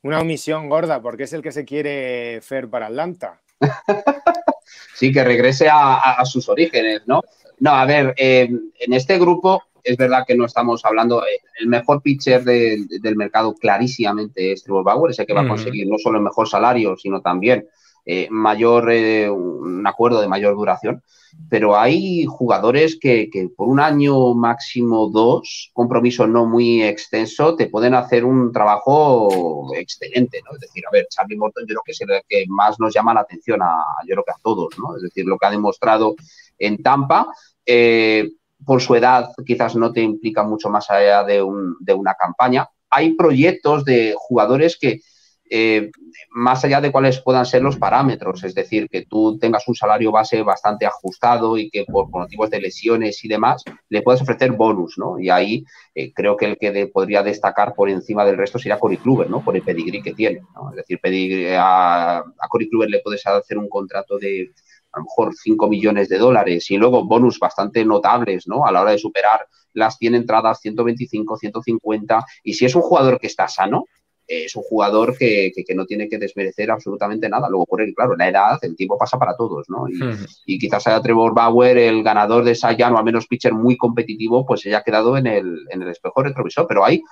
una omisión gorda, porque es el que se quiere fer para Atlanta. sí, que regrese a, sus orígenes, ¿no? No, a ver, eh, en este grupo es verdad que no estamos hablando, eh, el mejor pitcher del mercado clarísimamente es Trevor Bauer, ese que va a conseguir no solo el mejor salario, sino también eh, mayor, eh, un acuerdo de mayor duración. Pero hay jugadores que, por un año máximo dos, compromiso no muy extenso, te pueden hacer un trabajo excelente, ¿no? Es decir, a ver, Charlie Morton yo creo que es el que más nos llama la atención a, yo creo que a todos, ¿no? Es decir, lo que ha demostrado en Tampa, por su edad quizás no te implica mucho más allá de, una campaña. Hay proyectos de jugadores que, eh, más allá de cuáles puedan ser los parámetros, es decir, que tú tengas un salario base bastante ajustado y que por, motivos de lesiones y demás le puedas ofrecer bonus, ¿no? Y ahí eh, creo que el que podría destacar por encima del resto sería Cory Kluber, ¿no? Por el pedigrí que tiene, ¿no? Es decir, a, a Cory Kluber le puedes hacer un contrato de a lo mejor 5 millones de dólares y luego bonus bastante notables, ¿no? A la hora de superar las 100 entradas, 125, 150. Y si es un jugador que está sano, es un jugador que, no tiene que desmerecer absolutamente nada. Luego, por él, claro, la edad, el tiempo pasa para todos, ¿no? Y, quizás haya Trevor Bauer, el ganador de Saiyan, o al menos pitcher muy competitivo, pues se haya quedado en el, en el espejo retrovisor. Pero hay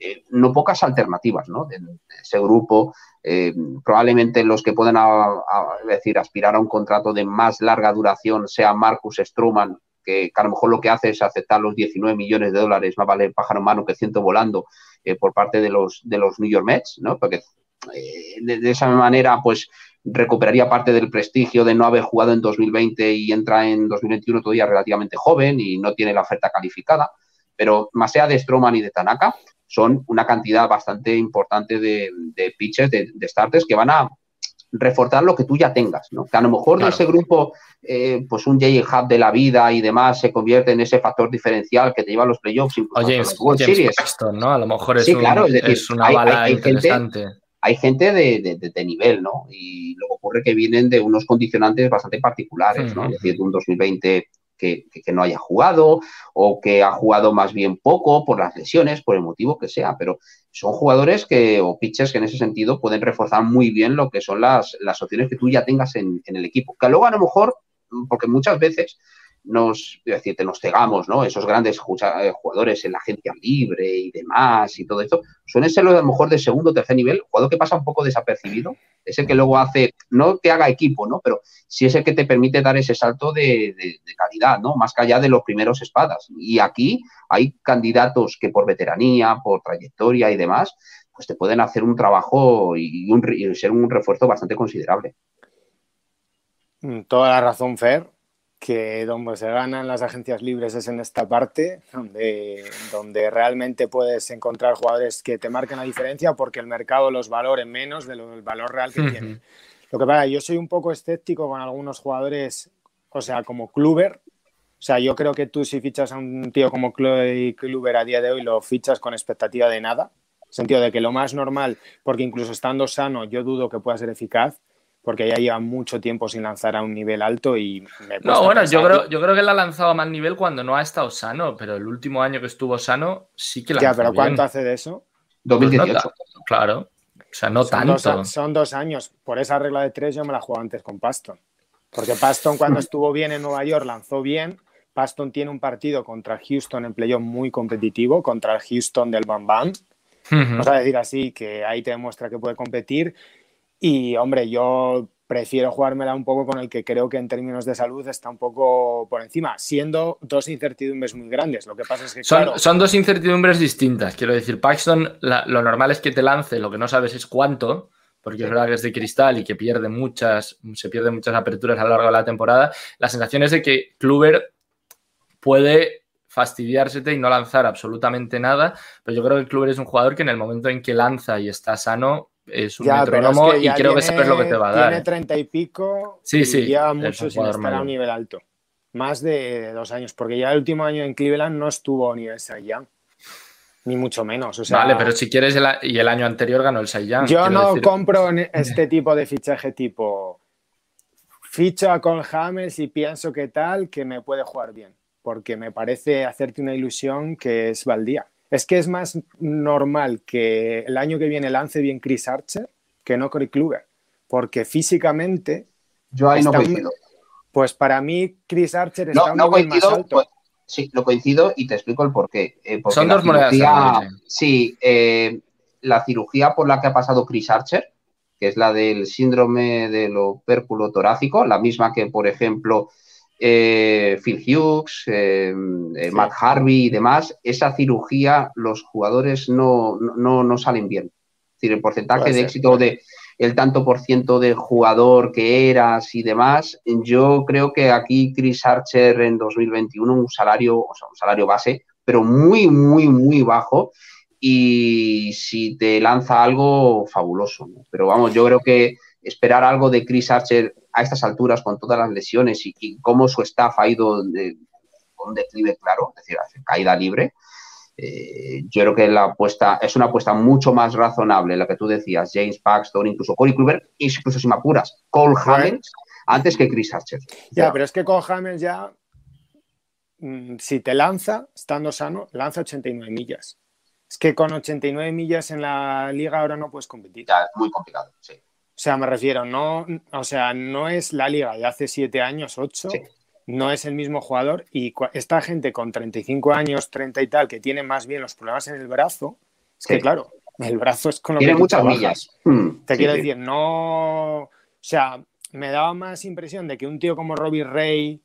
eh, no pocas alternativas, ¿no? De, ese grupo, eh, probablemente los que puedan decir, aspirar a un contrato de más larga duración sea Marcus Stroman, que, a lo mejor lo que hace es aceptar los 19 millones de dólares, más vale pájaro en mano que ciento volando, eh, por parte de los, de los New York Mets, ¿no? Porque de, esa manera, pues recuperaría parte del prestigio de no haber jugado en 2020 y entra en 2021 todavía relativamente joven y no tiene la oferta calificada. Pero más allá de Stroman y de Tanaka, son una cantidad bastante importante de, pitches, de, starters que van a reforzar lo que tú ya tengas, ¿no? Que a lo mejor de ese grupo, eh, pues un J Hub de la vida y demás se convierte en ese factor diferencial que te lleva a los playoffs. Oye, James ¿no? A lo mejor es, claro, es, una bala interesante. hay gente de, nivel, ¿no? Y luego ocurre que vienen de unos condicionantes bastante particulares, ¿no? Es decir, de un 2020 que, no haya jugado o que ha jugado más bien poco por las lesiones, por el motivo que sea, pero son jugadores que, o pitchers que en ese sentido pueden reforzar muy bien lo que son las, las opciones que tú ya tengas en, en el equipo. Que luego a lo mejor, porque muchas veces nos, decirte, nos cegamos, ¿no? Esos grandes eh, jugadores en la agencia libre y demás y todo esto, suelen ser a lo mejor de segundo o tercer nivel, jugador que pasa un poco desapercibido, es el que luego hace, no que haga equipo, ¿no? Pero sí es el que te permite dar ese salto de, calidad, ¿no? Más que allá de los primeros espadas. Y aquí hay candidatos que por veteranía, por trayectoria y demás, pues te pueden hacer un trabajo y, y ser un refuerzo bastante considerable. Mm, toda la razón, Fer que donde se ganan las agencias libres es en esta parte, donde, donde realmente puedes encontrar jugadores que te marquen la diferencia porque el mercado los valore menos del valor real que tienen. Lo que pasa, yo soy un poco escéptico con algunos jugadores, o sea, como Kluber. O sea, yo creo que tú si fichas a un tío como Kluber a día de hoy lo fichas con expectativa de nada. Sentido de que lo más normal, porque incluso estando sano, yo dudo que pueda ser eficaz porque ya lleva mucho tiempo sin lanzar a un nivel alto y me No, bueno, yo creo, yo creo que él ha lanzado a más nivel cuando no ha estado sano, pero el último año que estuvo sano sí que la Ya, pero ¿cuánto hace de eso? 2018. Pues claro. O sea, no tanto. son dos años. Por esa regla de tres yo me la jugado antes con Paston. Porque Paston cuando estuvo bien en Nueva York lanzó bien, Paston tiene un partido contra Houston en playoff muy competitivo, contra el Houston del Bam Bam. Vamos a decir así, que ahí te demuestra que puede competir. Y, hombre, yo prefiero jugármela un poco con el que creo que en términos de salud está un poco por encima, siendo dos incertidumbres muy grandes. Lo que pasa es que. Son, son dos incertidumbres distintas. Quiero decir, Paxton, lo normal es que te lance, lo que no sabes es cuánto, porque es verdad que es de cristal y que pierde muchas, se pierden muchas aperturas a lo largo de la temporada. La sensación es de que Kluber puede fastidiársete y no lanzar absolutamente nada, pero yo creo que Kluber es un jugador que en el momento en que lanza y está sano, es un ya, y creo que sabes lo que te va a dar. Tiene treinta y pico sí, sí, ya mucho sin estar a un nivel alto. Más de dos años, porque ya el último año en Cleveland no estuvo a nivel Cy Ni mucho menos. vale, pero si quieres, y el año anterior ganó el Cy Yo no compro este tipo de fichaje tipo ficho a Cole Hamels y pienso que tal, que me puede jugar bien. Porque me parece hacerte una ilusión que es baldía. Es que es más normal que el año que viene lance bien Chris Archer que no Corey Kluber, porque físicamente... Yo ahí no coincido. Pues para mí Chris Archer está no, un más alto. Pues, sí, lo coincido y te explico el porqué. Eh, Son dos monedas. Sí, eh, la cirugía por la que ha pasado Chris Archer, que es la del síndrome del opérculo torácico, la misma que, por ejemplo, eh, Phil Hughes, eh, eh, Matt Harvey y demás, esa cirugía los jugadores no, no, salen bien. Es decir, el porcentaje de éxito de el tanto por ciento de jugador que eras y demás, yo creo que aquí Chris Archer en 2021 un salario, o sea, un salario base, pero muy, muy, muy bajo y si te lanza algo fabuloso. Pero vamos, yo creo que esperar algo de Chris Archer a estas alturas con todas las lesiones y, cómo su staff ha ido de, con declive claro, es decir, caída libre, eh, yo creo que la apuesta es una apuesta mucho más razonable, la que tú decías, James Paxton, incluso Corey Kluber, incluso si me apuras, Cole Hamels, antes que Chris Archer. Ya, pero es que Cole Hamels ya, mm, si te lanza, estando sano, lanza 89 millas. Es que con 89 millas en la liga ahora no puedes competir. Ya, es muy complicado, sí. O sea, me refiero, no, o sea, no es la liga de hace siete años, ocho, no es el mismo jugador y esta gente con 35 años, 30 y tal, que tiene más bien los problemas en el brazo, es que claro, el brazo es con lo tiene que muchas millas. Hmm, Te quiero decir, no, o sea, me daba más impresión de que un tío como Robbie Ray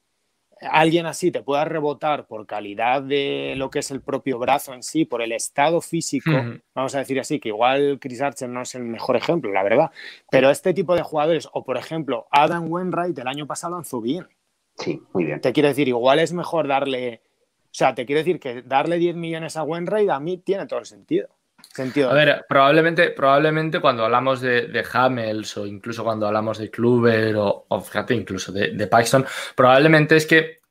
alguien así te pueda rebotar por calidad de lo que es el propio brazo en sí, por el estado físico, vamos a decir así, que igual Chris Archer no es el mejor ejemplo, la verdad, pero este tipo de jugadores, o por ejemplo, Adam Wainwright el año pasado lanzó bien. Sí, muy bien. Te quiero decir, igual es mejor darle, o sea, te quiero decir que darle 10 millones a Wainwright a mí tiene todo el sentido. Sentido. A ver, probablemente, probablemente cuando hablamos de, de Hamels o incluso cuando hablamos de Kluber o, fíjate, incluso de, de, Paxton, probablemente es que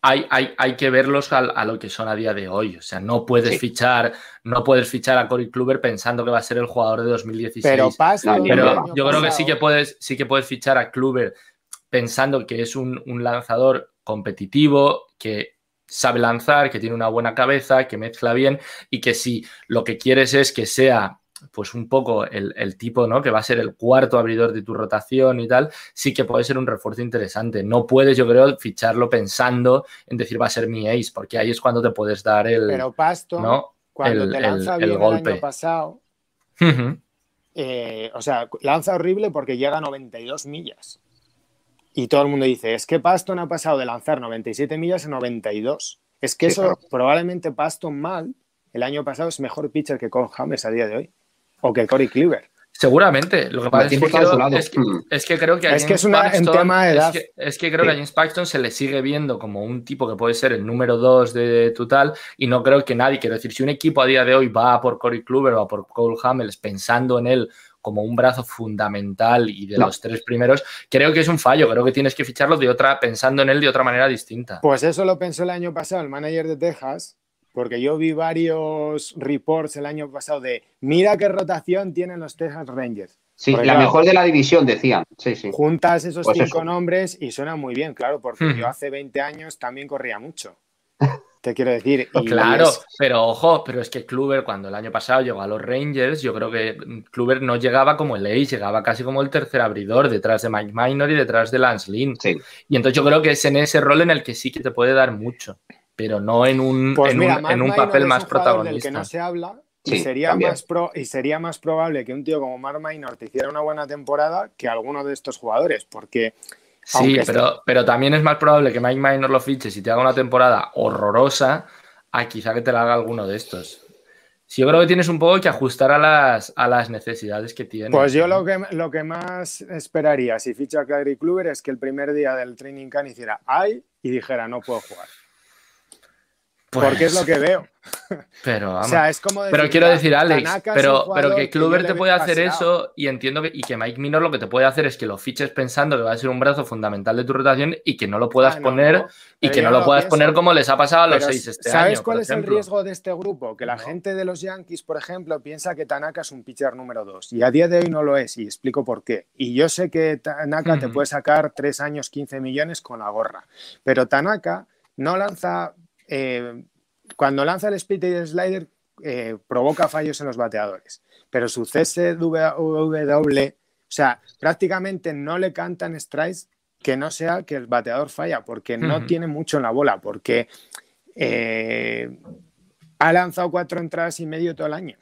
hay, hay, hay que verlos a, lo que son a día de hoy. O sea, no puedes fichar, no puedes fichar a Corey Kluber pensando que va a ser el jugador de 2016. Pero, Pero yo creo que sí que puedes, sí que puedes fichar a Kluber pensando que es un, un lanzador competitivo, que sabe lanzar, que tiene una buena cabeza, que mezcla bien y que si lo que quieres es que sea pues un poco el, tipo, ¿no? Que va a ser el cuarto abridor de tu rotación y tal, sí que puede ser un refuerzo interesante. No puedes, yo creo, ficharlo pensando en decir va a ser mi ace, porque ahí es cuando te puedes dar el. Pero Pasto, ¿no? cuando te lanza bien el, golpe. año pasado, eh, o sea, lanza horrible porque llega a 92 millas. Y todo el mundo dice, es que Paston ha pasado de lanzar 97 millas a 92. Es que eso probablemente Paston mal el año pasado es mejor pitcher que Cole Hamels a día de hoy. O que Corey Kluber. Seguramente. Lo que pasa es que, creo, es, que, creo que a es que es un tema de edad. Es que, creo que a James Paxton se le sigue viendo como un tipo que puede ser el número dos de total y no creo que nadie, quiero decir, si un equipo a día de hoy va por Corey Kluber o por Cole Hamels pensando en él como un brazo fundamental y de los tres primeros, creo que es un fallo. Creo que tienes que ficharlo de otra, pensando en él de otra manera distinta. Pues eso lo pensó el año pasado el manager de Texas, porque yo vi varios reports el año pasado de mira qué rotación tienen los Texas Rangers. Sí, la mejor de la división, decían. Sí, sí. Juntas esos pues cinco nombres y suena muy bien, claro, porque yo hace 20 años también corría mucho. Te quiero decir. Y claro, pero ojo, pero es que Kluber, cuando el año pasado llegó a los Rangers, yo creo que Kluber no llegaba como el Ace, llegaba casi como el tercer abridor, detrás de Mike Minor y detrás de Lance Lynn. Y entonces yo creo que es en ese rol en el que sí que te puede dar mucho, pero no en un, pues en, un papel más protagonista. Del que no se habla, y, sería más pro, y sería más probable que un tío como Mark Minor te hiciera una buena temporada que alguno de estos jugadores, porque Sí, pero, pero también es más probable que Mike Minor lo fiches y te haga una temporada horrorosa a quizá que te la haga alguno de estos. Sí, yo creo que tienes un poco que ajustar a las, a las necesidades que tienes. Pues yo lo que, lo que más esperaría si ficha a Kyrie Kluber es que el primer día del training camp hiciera ay y dijera no puedo jugar. Porque es lo que veo. Pero, es como pero quiero decir, Alex, pero, pero que Kluber te puede hacer eso y entiendo que, y que Mike Minor lo que te puede hacer es que lo fiches pensando que va a ser un brazo fundamental de tu rotación y que no lo puedas ah, poner y que no lo puedas poner como les ha pasado a los seis este año. ¿Sabes cuál es el riesgo de este grupo? Que la gente de los Yankees, por ejemplo, piensa que Tanaka es un pitcher número dos y a día de hoy no lo es y explico por qué. Y yo sé que Tanaka te puede sacar tres años, 15 millones con la gorra, pero Tanaka no lanza eh, cuando lanza el split y el slider, eh, provoca fallos en los bateadores. Pero su CSW, o sea, prácticamente no le cantan strikes que no sea que el bateador falla, porque no tiene mucho en la bola, porque eh, ha lanzado cuatro entradas y medio todo el año.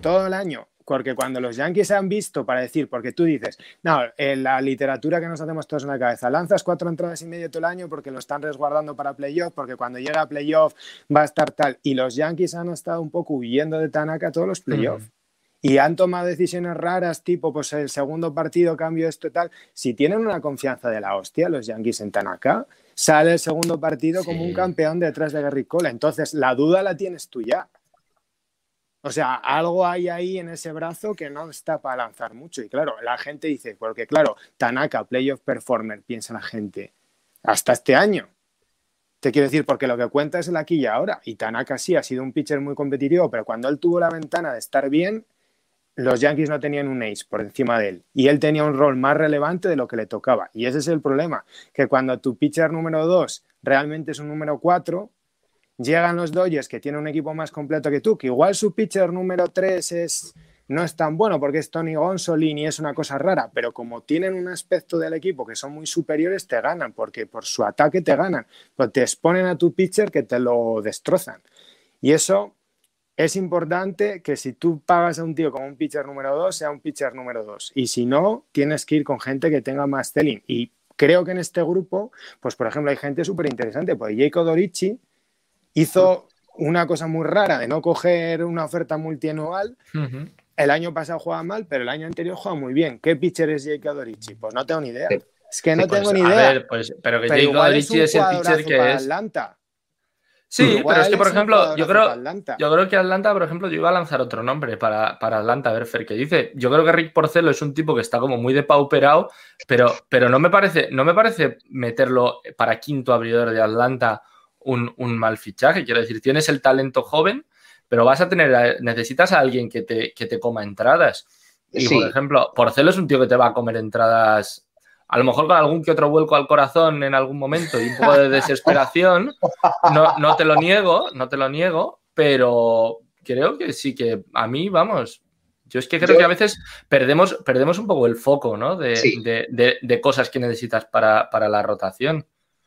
Todo el año. Porque cuando los Yankees han visto para decir, porque tú dices, no, en la literatura que nos hacemos todos en la cabeza, lanzas cuatro entradas y medio todo el año porque lo están resguardando para playoff, porque cuando llega a playoff va a estar tal. Y los Yankees han estado un poco huyendo de Tanaka todos los playoffs. Y han tomado decisiones raras, tipo, pues el segundo partido cambio esto y tal. Si tienen una confianza de la hostia, los Yankees en Tanaka, sale el segundo partido como un campeón detrás de Gary Cole. Entonces, la duda la tienes tú ya. O sea, algo hay ahí en ese brazo que no está para lanzar mucho. Y claro, la gente dice, porque claro, Tanaka, playoff performer, piensa la gente, hasta este año. Te quiero decir, porque lo que cuenta es el aquí y ahora. Y Tanaka sí ha sido un pitcher muy competitivo, pero cuando él tuvo la ventana de estar bien, los Yankees no tenían un ace por encima de él. Y él tenía un rol más relevante de lo que le tocaba. Y ese es el problema, que cuando tu pitcher número 2 realmente es un número 4, Llegan los Dodgers que tienen un equipo más completo que tú, que igual su pitcher número 3 es, no es tan bueno porque es Tony Gonsolin y es una cosa rara, pero como tienen un aspecto del equipo que son muy superiores, te ganan, porque por su ataque te ganan, pues te exponen a tu pitcher que te lo destrozan. Y eso es importante que si tú pagas a un tío como un pitcher número 2, sea un pitcher número 2. Y si no, tienes que ir con gente que tenga más telling. Y creo que en este grupo, pues por ejemplo, hay gente súper interesante, pues Jacob Dorici hizo una cosa muy rara de no coger una oferta multianual. El año pasado jugaba mal, pero el año anterior jugaba muy bien. ¿Qué pitcher es Jake Adorici? Pues no tengo ni idea. Es que no tengo pues, ni idea. A ver, pues, pero que Jake Adorici es, el pitcher que es. Atlanta. Sí, pero es que, por ejemplo, yo creo, yo creo que Atlanta, por ejemplo, yo iba a lanzar otro nombre para, para Atlanta, a ver, Fer, ¿qué dice. Yo creo que Rick Porcelo es un tipo que está como muy depauperado, pero, pero no, me parece, no me parece meterlo para quinto abridor de Atlanta un, mal fichaje. Quiero decir, tienes el talento joven, pero vas a tener, necesitas a alguien que te, que te coma entradas. Y por ejemplo, Porcelo es un tío que te va a comer entradas, a lo mejor con algún que otro vuelco al corazón en algún momento y un poco de desesperación. No, no te lo niego, no te lo niego, pero creo que sí que a mí, vamos, yo es que creo que a veces perdemos, perdemos un poco el foco, ¿no? De, de, cosas que necesitas para, para, la rotación.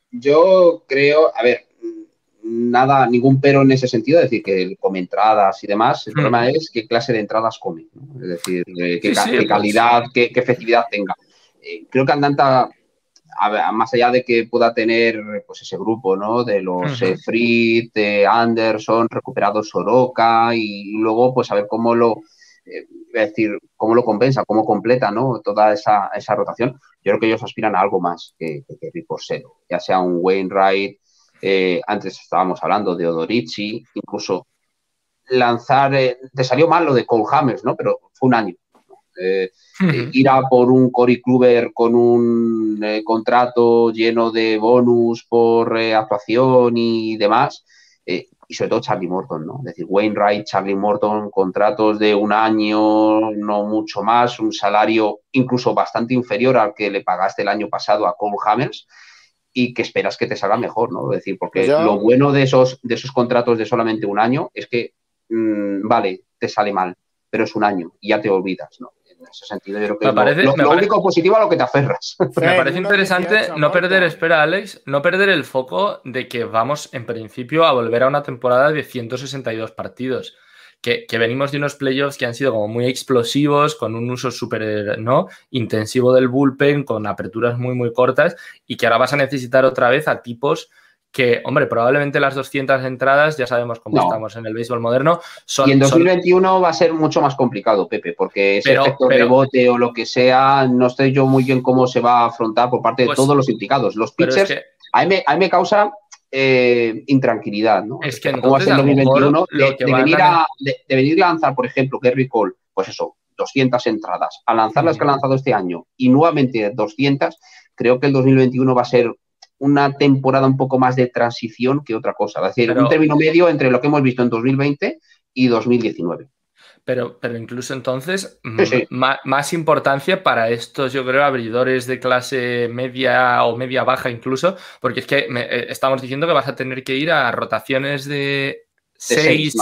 Yo creo, a ver, nada, ningún pero en ese sentido, es decir, que come entradas y demás. El hmm. problema es qué clase de entradas come, es decir, qué, pues calidad, qué, efectividad tenga. Eh, creo que Andanta, más allá de que pueda tener pues ese grupo, ¿no? De los uh de Anderson, recuperado Soroka y luego pues a ver cómo lo, eh, es decir, cómo lo compensa, cómo completa, ¿no? Toda esa, esa rotación. Yo creo que ellos aspiran a algo más que, que, que ya sea un Wainwright, eh, antes estábamos hablando de Odorici, incluso lanzar, eh, te salió mal lo de Cole Hammers, ¿no? Pero fue un año. Eh, ir a por un Cory Kluber con un contrato lleno de bonus por actuación y demás, y sobre todo Charlie Morton, ¿no? Es decir, Wainwright, Charlie Morton, contratos de un año, no mucho más, un salario incluso bastante inferior al que le pagaste el año pasado a Cole Hammers y que esperas que te salga mejor, ¿no? Es decir, porque lo bueno de esos, de esos contratos de solamente un año es que, mm, vale, te sale mal, pero es un año y ya te olvidas, ¿no? En ese sentido, yo creo que parece, lo, único positivo a lo que te aferras. me parece interesante no perder, espera, Alex, no perder el foco de que vamos, en principio, a volver a una temporada de 162 partidos que, venimos de unos playoffs que han sido como muy explosivos, con un uso súper ¿no? intensivo del bullpen, con aperturas muy, muy cortas, y que ahora vas a necesitar otra vez a tipos que, hombre, probablemente las 200 entradas, ya sabemos cómo estamos en el béisbol moderno, son... Y en 2021 va a ser mucho más complicado, Pepe, porque ese efecto rebote o lo que sea, no sé yo muy bien cómo se va a afrontar por parte de pues todos los implicados. Los pitchers, a, mí me, causa eh, intranquilidad, ¿no? Es que entonces, en 2021 de, venir a, de, venir a lanzar, por ejemplo, Kerry Cole, pues eso, 200 entradas, a lanzar las que ha lanzado este año y nuevamente 200, creo que el 2021 va a ser una temporada un poco más de transición que otra cosa. Es decir, un término medio entre lo que hemos visto en 2020 y 2019. Pero, pero incluso entonces, Más, importancia para estos, yo creo, abridores de clase media o media baja incluso, porque es que eh, estamos diciendo que vas a tener que ir a rotaciones de 6,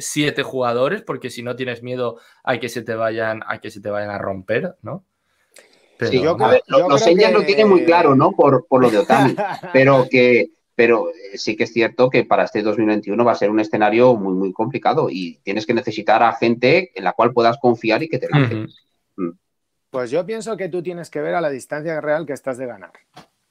7 jugadores, porque si no tienes miedo a que se te vayan, a que se te vayan a romper, ¿no? sí, yo, los lo tiene muy claro, ¿no? Por, por lo de Otani, pero que pero eh, sí que es cierto que para este 2021 va a ser un escenario muy, muy complicado y tienes que necesitar a gente en la cual puedas confiar y que te lance. Mm. Pues yo pienso que tú tienes que ver a la distancia real que estás de ganar.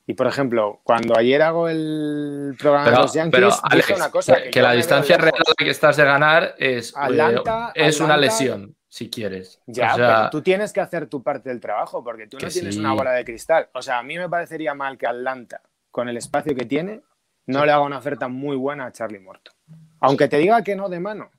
Y por ejemplo, cuando ayer hago el programa de los Yankees, pero, una cosa. Que, la distancia real a la que estás de ganar es, eh, es una lesión, si quieres. Ya, pero tú tienes que hacer tu parte del trabajo, porque tú no tienes una bola de cristal. O sea, a mí me parecería mal que Atlanta, con el espacio que tiene, no le haga una oferta muy buena a Charlie Morton. Aunque te diga que no de mano,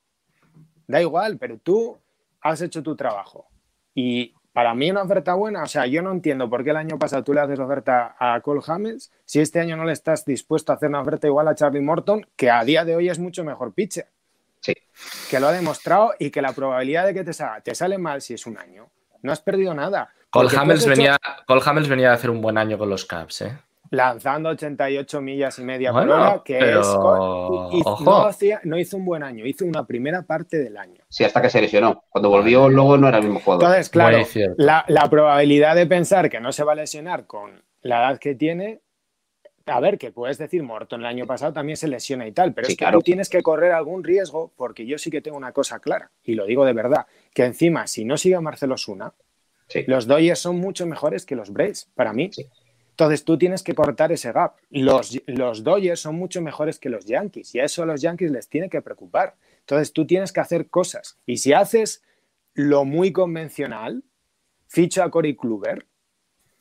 da igual, pero tú has hecho tu trabajo. Y para mí una oferta buena, o sea, yo no entiendo por qué el año pasado tú le haces oferta a Cole Hamels si este año no le estás dispuesto a hacer una oferta igual a Charlie Morton, que a día de hoy es mucho mejor pitcher. Sí. Que lo ha demostrado y que la probabilidad de que te salga, te sale mal si es un año. No has perdido nada. Cole Hamels, venía, Cole Hamels venía a hacer un buen año con los Caps, ¿eh? Lanzando 88 millas y media por hora, que es. no, no, hizo un buen año, hizo una primera parte del año. Sí, hasta que se lesionó. Cuando volvió, luego no era el mismo jugador. Entonces, claro, la, probabilidad de pensar que no se va a lesionar con la edad que tiene. A ver, que puedes decir, Morton el año pasado también se lesiona y tal, pero es que tú tienes que correr algún riesgo porque yo sí que tengo una cosa clara, y lo digo de verdad, que encima, si no sigue Marcelo Suna, los Dodgers son mucho mejores que los Braves, para mí. Entonces tú tienes que cortar ese gap. Los, los Dodgers son mucho mejores que los Yankees y a eso a los Yankees les tiene que preocupar. Entonces tú tienes que hacer cosas. Y si haces lo muy convencional, ficha a Corey Kluber,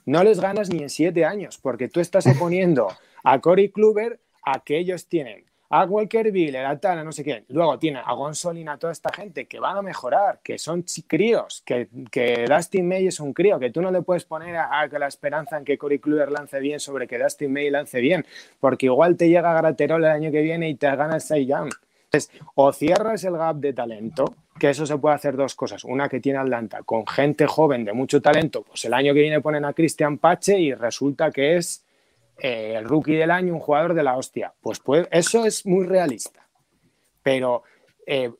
no les ganas ni en siete años, porque tú estás oponiendo a Corey Kluber a que ellos tienen a Walker Bill, a tal, no sé qué. Luego tiene a Gonzolin, a toda esta gente que van a mejorar, que son críos, que, que Dustin May es un crío, que tú no le puedes poner a, la esperanza en que Corey Kluber lance bien sobre que Dustin May lance bien, porque igual te llega Graterol el año que viene y te gana el Young. Entonces, o cierras el gap de talento, que eso se puede hacer dos cosas. Una que tiene Atlanta con gente joven de mucho talento, pues el año que viene ponen a Christian Pache y resulta que es eh, el rookie del año, un jugador de la hostia. Pues, pues eso es muy realista. Pero, eh,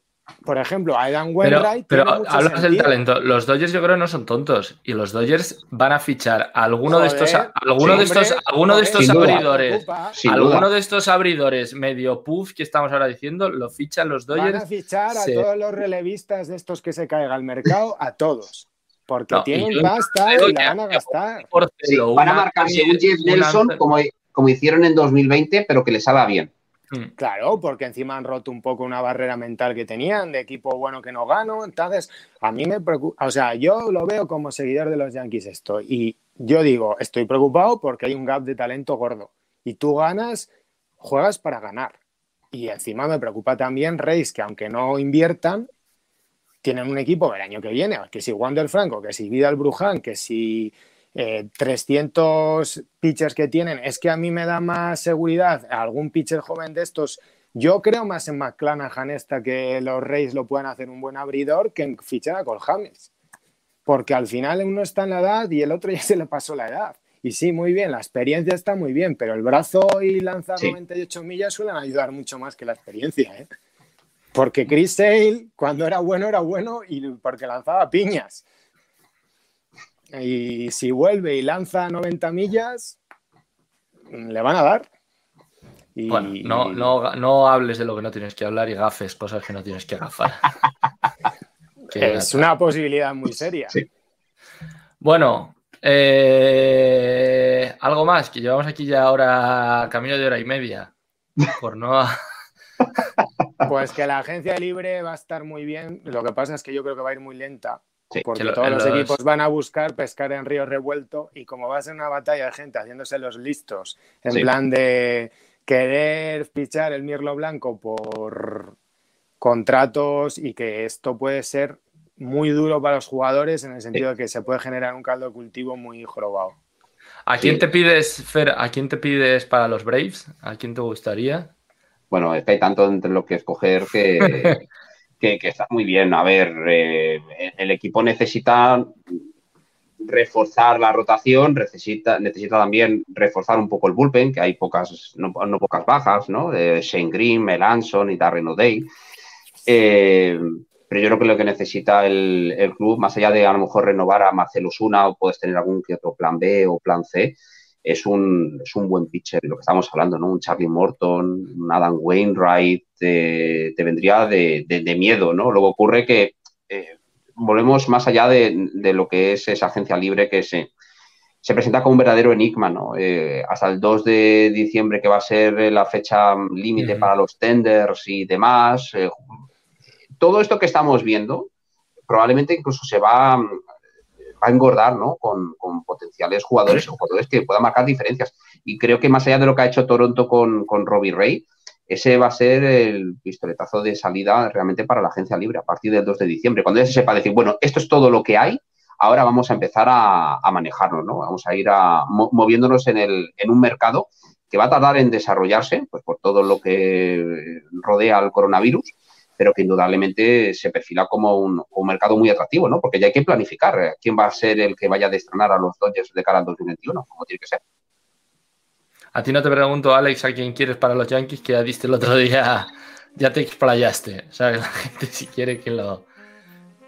por ejemplo, Adam Wainwright. Pero, pero hablas del talento. Los Dodgers, yo creo, no son tontos. Y los Dodgers van a fichar a alguno de estos, alguno de estos, alguno de estos abridores. Alguno de estos abridores medio puff que estamos ahora diciendo, lo fichan los Dodgers. Van a fichar a todos los relevistas de estos que se caiga al mercado, a todos. Porque tienen pasta y la van a gastar. van a marcarse un Jeff Nelson como, como hicieron en 2020, pero que les haga bien. Hmm. Claro, porque encima han roto un poco una barrera mental que tenían de equipo bueno que no gano. Entonces, a mí me preocupa, o sea, yo lo veo como seguidor de los Yankees esto. Y yo digo, estoy preocupado porque hay un gap de talento gordo. Y tú ganas, juegas para ganar. Y encima me preocupa también Reis, que aunque no inviertan, tienen un equipo el año que viene, que si Wander Franco, que si Vidal Bruján, que si 300 eh, pitchers que tienen, es que a mí me da más seguridad algún pitcher joven de estos. Yo creo más en McClanahan esta que los Reyes lo puedan hacer un buen abridor que en fichar a Cole Porque al final uno está en la edad y el otro ya se le pasó la edad. Y sí, muy bien, la experiencia está muy bien, pero el brazo y lanzar 98 millas suelen ayudar mucho más que la experiencia, ¿eh? Porque Chris Sale, cuando era bueno, era bueno y porque lanzaba piñas. Y si vuelve y lanza 90 millas, le van a dar. Bueno, no, no, no, hables de lo que no tienes que hablar y gafes cosas que no tienes que agafar. es una posibilidad muy seria. Bueno, eh, algo más, que llevamos aquí ya ahora camino de hora y media. Por no. pues que la agencia libre va a estar muy bien. Lo que pasa es que yo creo que va a ir muy lenta. porque todos los, equipos van a buscar pescar en río revuelto y como va a ser una batalla de gente haciéndose los listos, en plan de querer fichar el Mirlo Blanco por contratos y que esto puede ser muy duro para los jugadores en el sentido de que se puede generar un caldo de cultivo muy jorobado. ¿A quién te pides, Fer, a quién te pides para los Braves? ¿A quién te gustaría? Bueno, es que hay tanto entre lo que escoger que, que, está muy bien. A ver, eh, el equipo necesita reforzar la rotación, necesita, necesita también reforzar un poco el bullpen, que hay pocas, no, pocas bajas, ¿no? De Shane Green, Melanson y Darren O'Day. Eh, pero yo creo que lo que necesita el, club, más allá de a lo mejor renovar a Marcelo Suna o puedes tener algún que otro plan B o plan C, es un, es un buen pitcher, lo que estamos hablando, ¿no? Un Charlie Morton, un Adam Wainwright, te, vendría de, miedo, ¿no? Luego ocurre que eh, volvemos más allá de, lo que es esa agencia libre que se, se presenta como un verdadero enigma, ¿no? Eh, hasta el 2 de diciembre, que va a ser la fecha límite para los tenders y demás. Eh, todo esto que estamos viendo probablemente incluso se va, a engordar, ¿no? Con, potenciales jugadores o jugadores que puedan marcar diferencias. Y creo que más allá de lo que ha hecho Toronto con, con Robbie Ray, ese va a ser el pistoletazo de salida realmente para la agencia libre a partir del 2 de diciembre, cuando ya se sepa decir, bueno, esto es todo lo que hay, ahora vamos a empezar a, manejarlo, ¿no? Vamos a ir a, moviéndonos en, el, en un mercado que va a tardar en desarrollarse, pues por todo lo que rodea al coronavirus, pero que indudablemente se perfila como un, mercado muy atractivo, ¿no? Porque ya hay que planificar quién va a ser el que vaya a destrenar a los Dodgers de cara al 2021, como tiene que ser. A ti no te pregunto, Alex, a quién quieres para los Yankees, que ya diste el otro día, ya te explayaste. ¿Sabes? La gente si quiere que lo.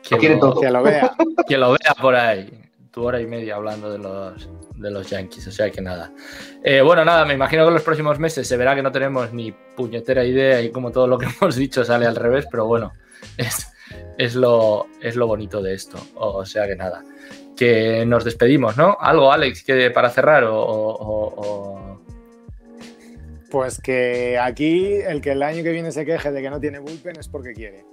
Que, lo, que lo vea. Que lo vea por ahí. Tu hora y media hablando de los, de los Yankees, o sea que nada. Eh, bueno, nada, me imagino que en los próximos meses se verá que no tenemos ni puñetera idea y como todo lo que hemos dicho sale al revés, pero bueno, es, es, lo, es lo bonito de esto. O, sea que nada. Que nos despedimos, ¿no? Algo, Alex, que para cerrar o pues que aquí el que el año que viene se queje de que no tiene bullpen es porque quiere.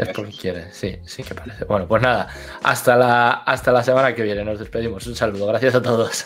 Es porque quiere, sí, sí que parece. Bueno, pues nada, hasta la, hasta la semana que viene nos despedimos. Un saludo, gracias a todos.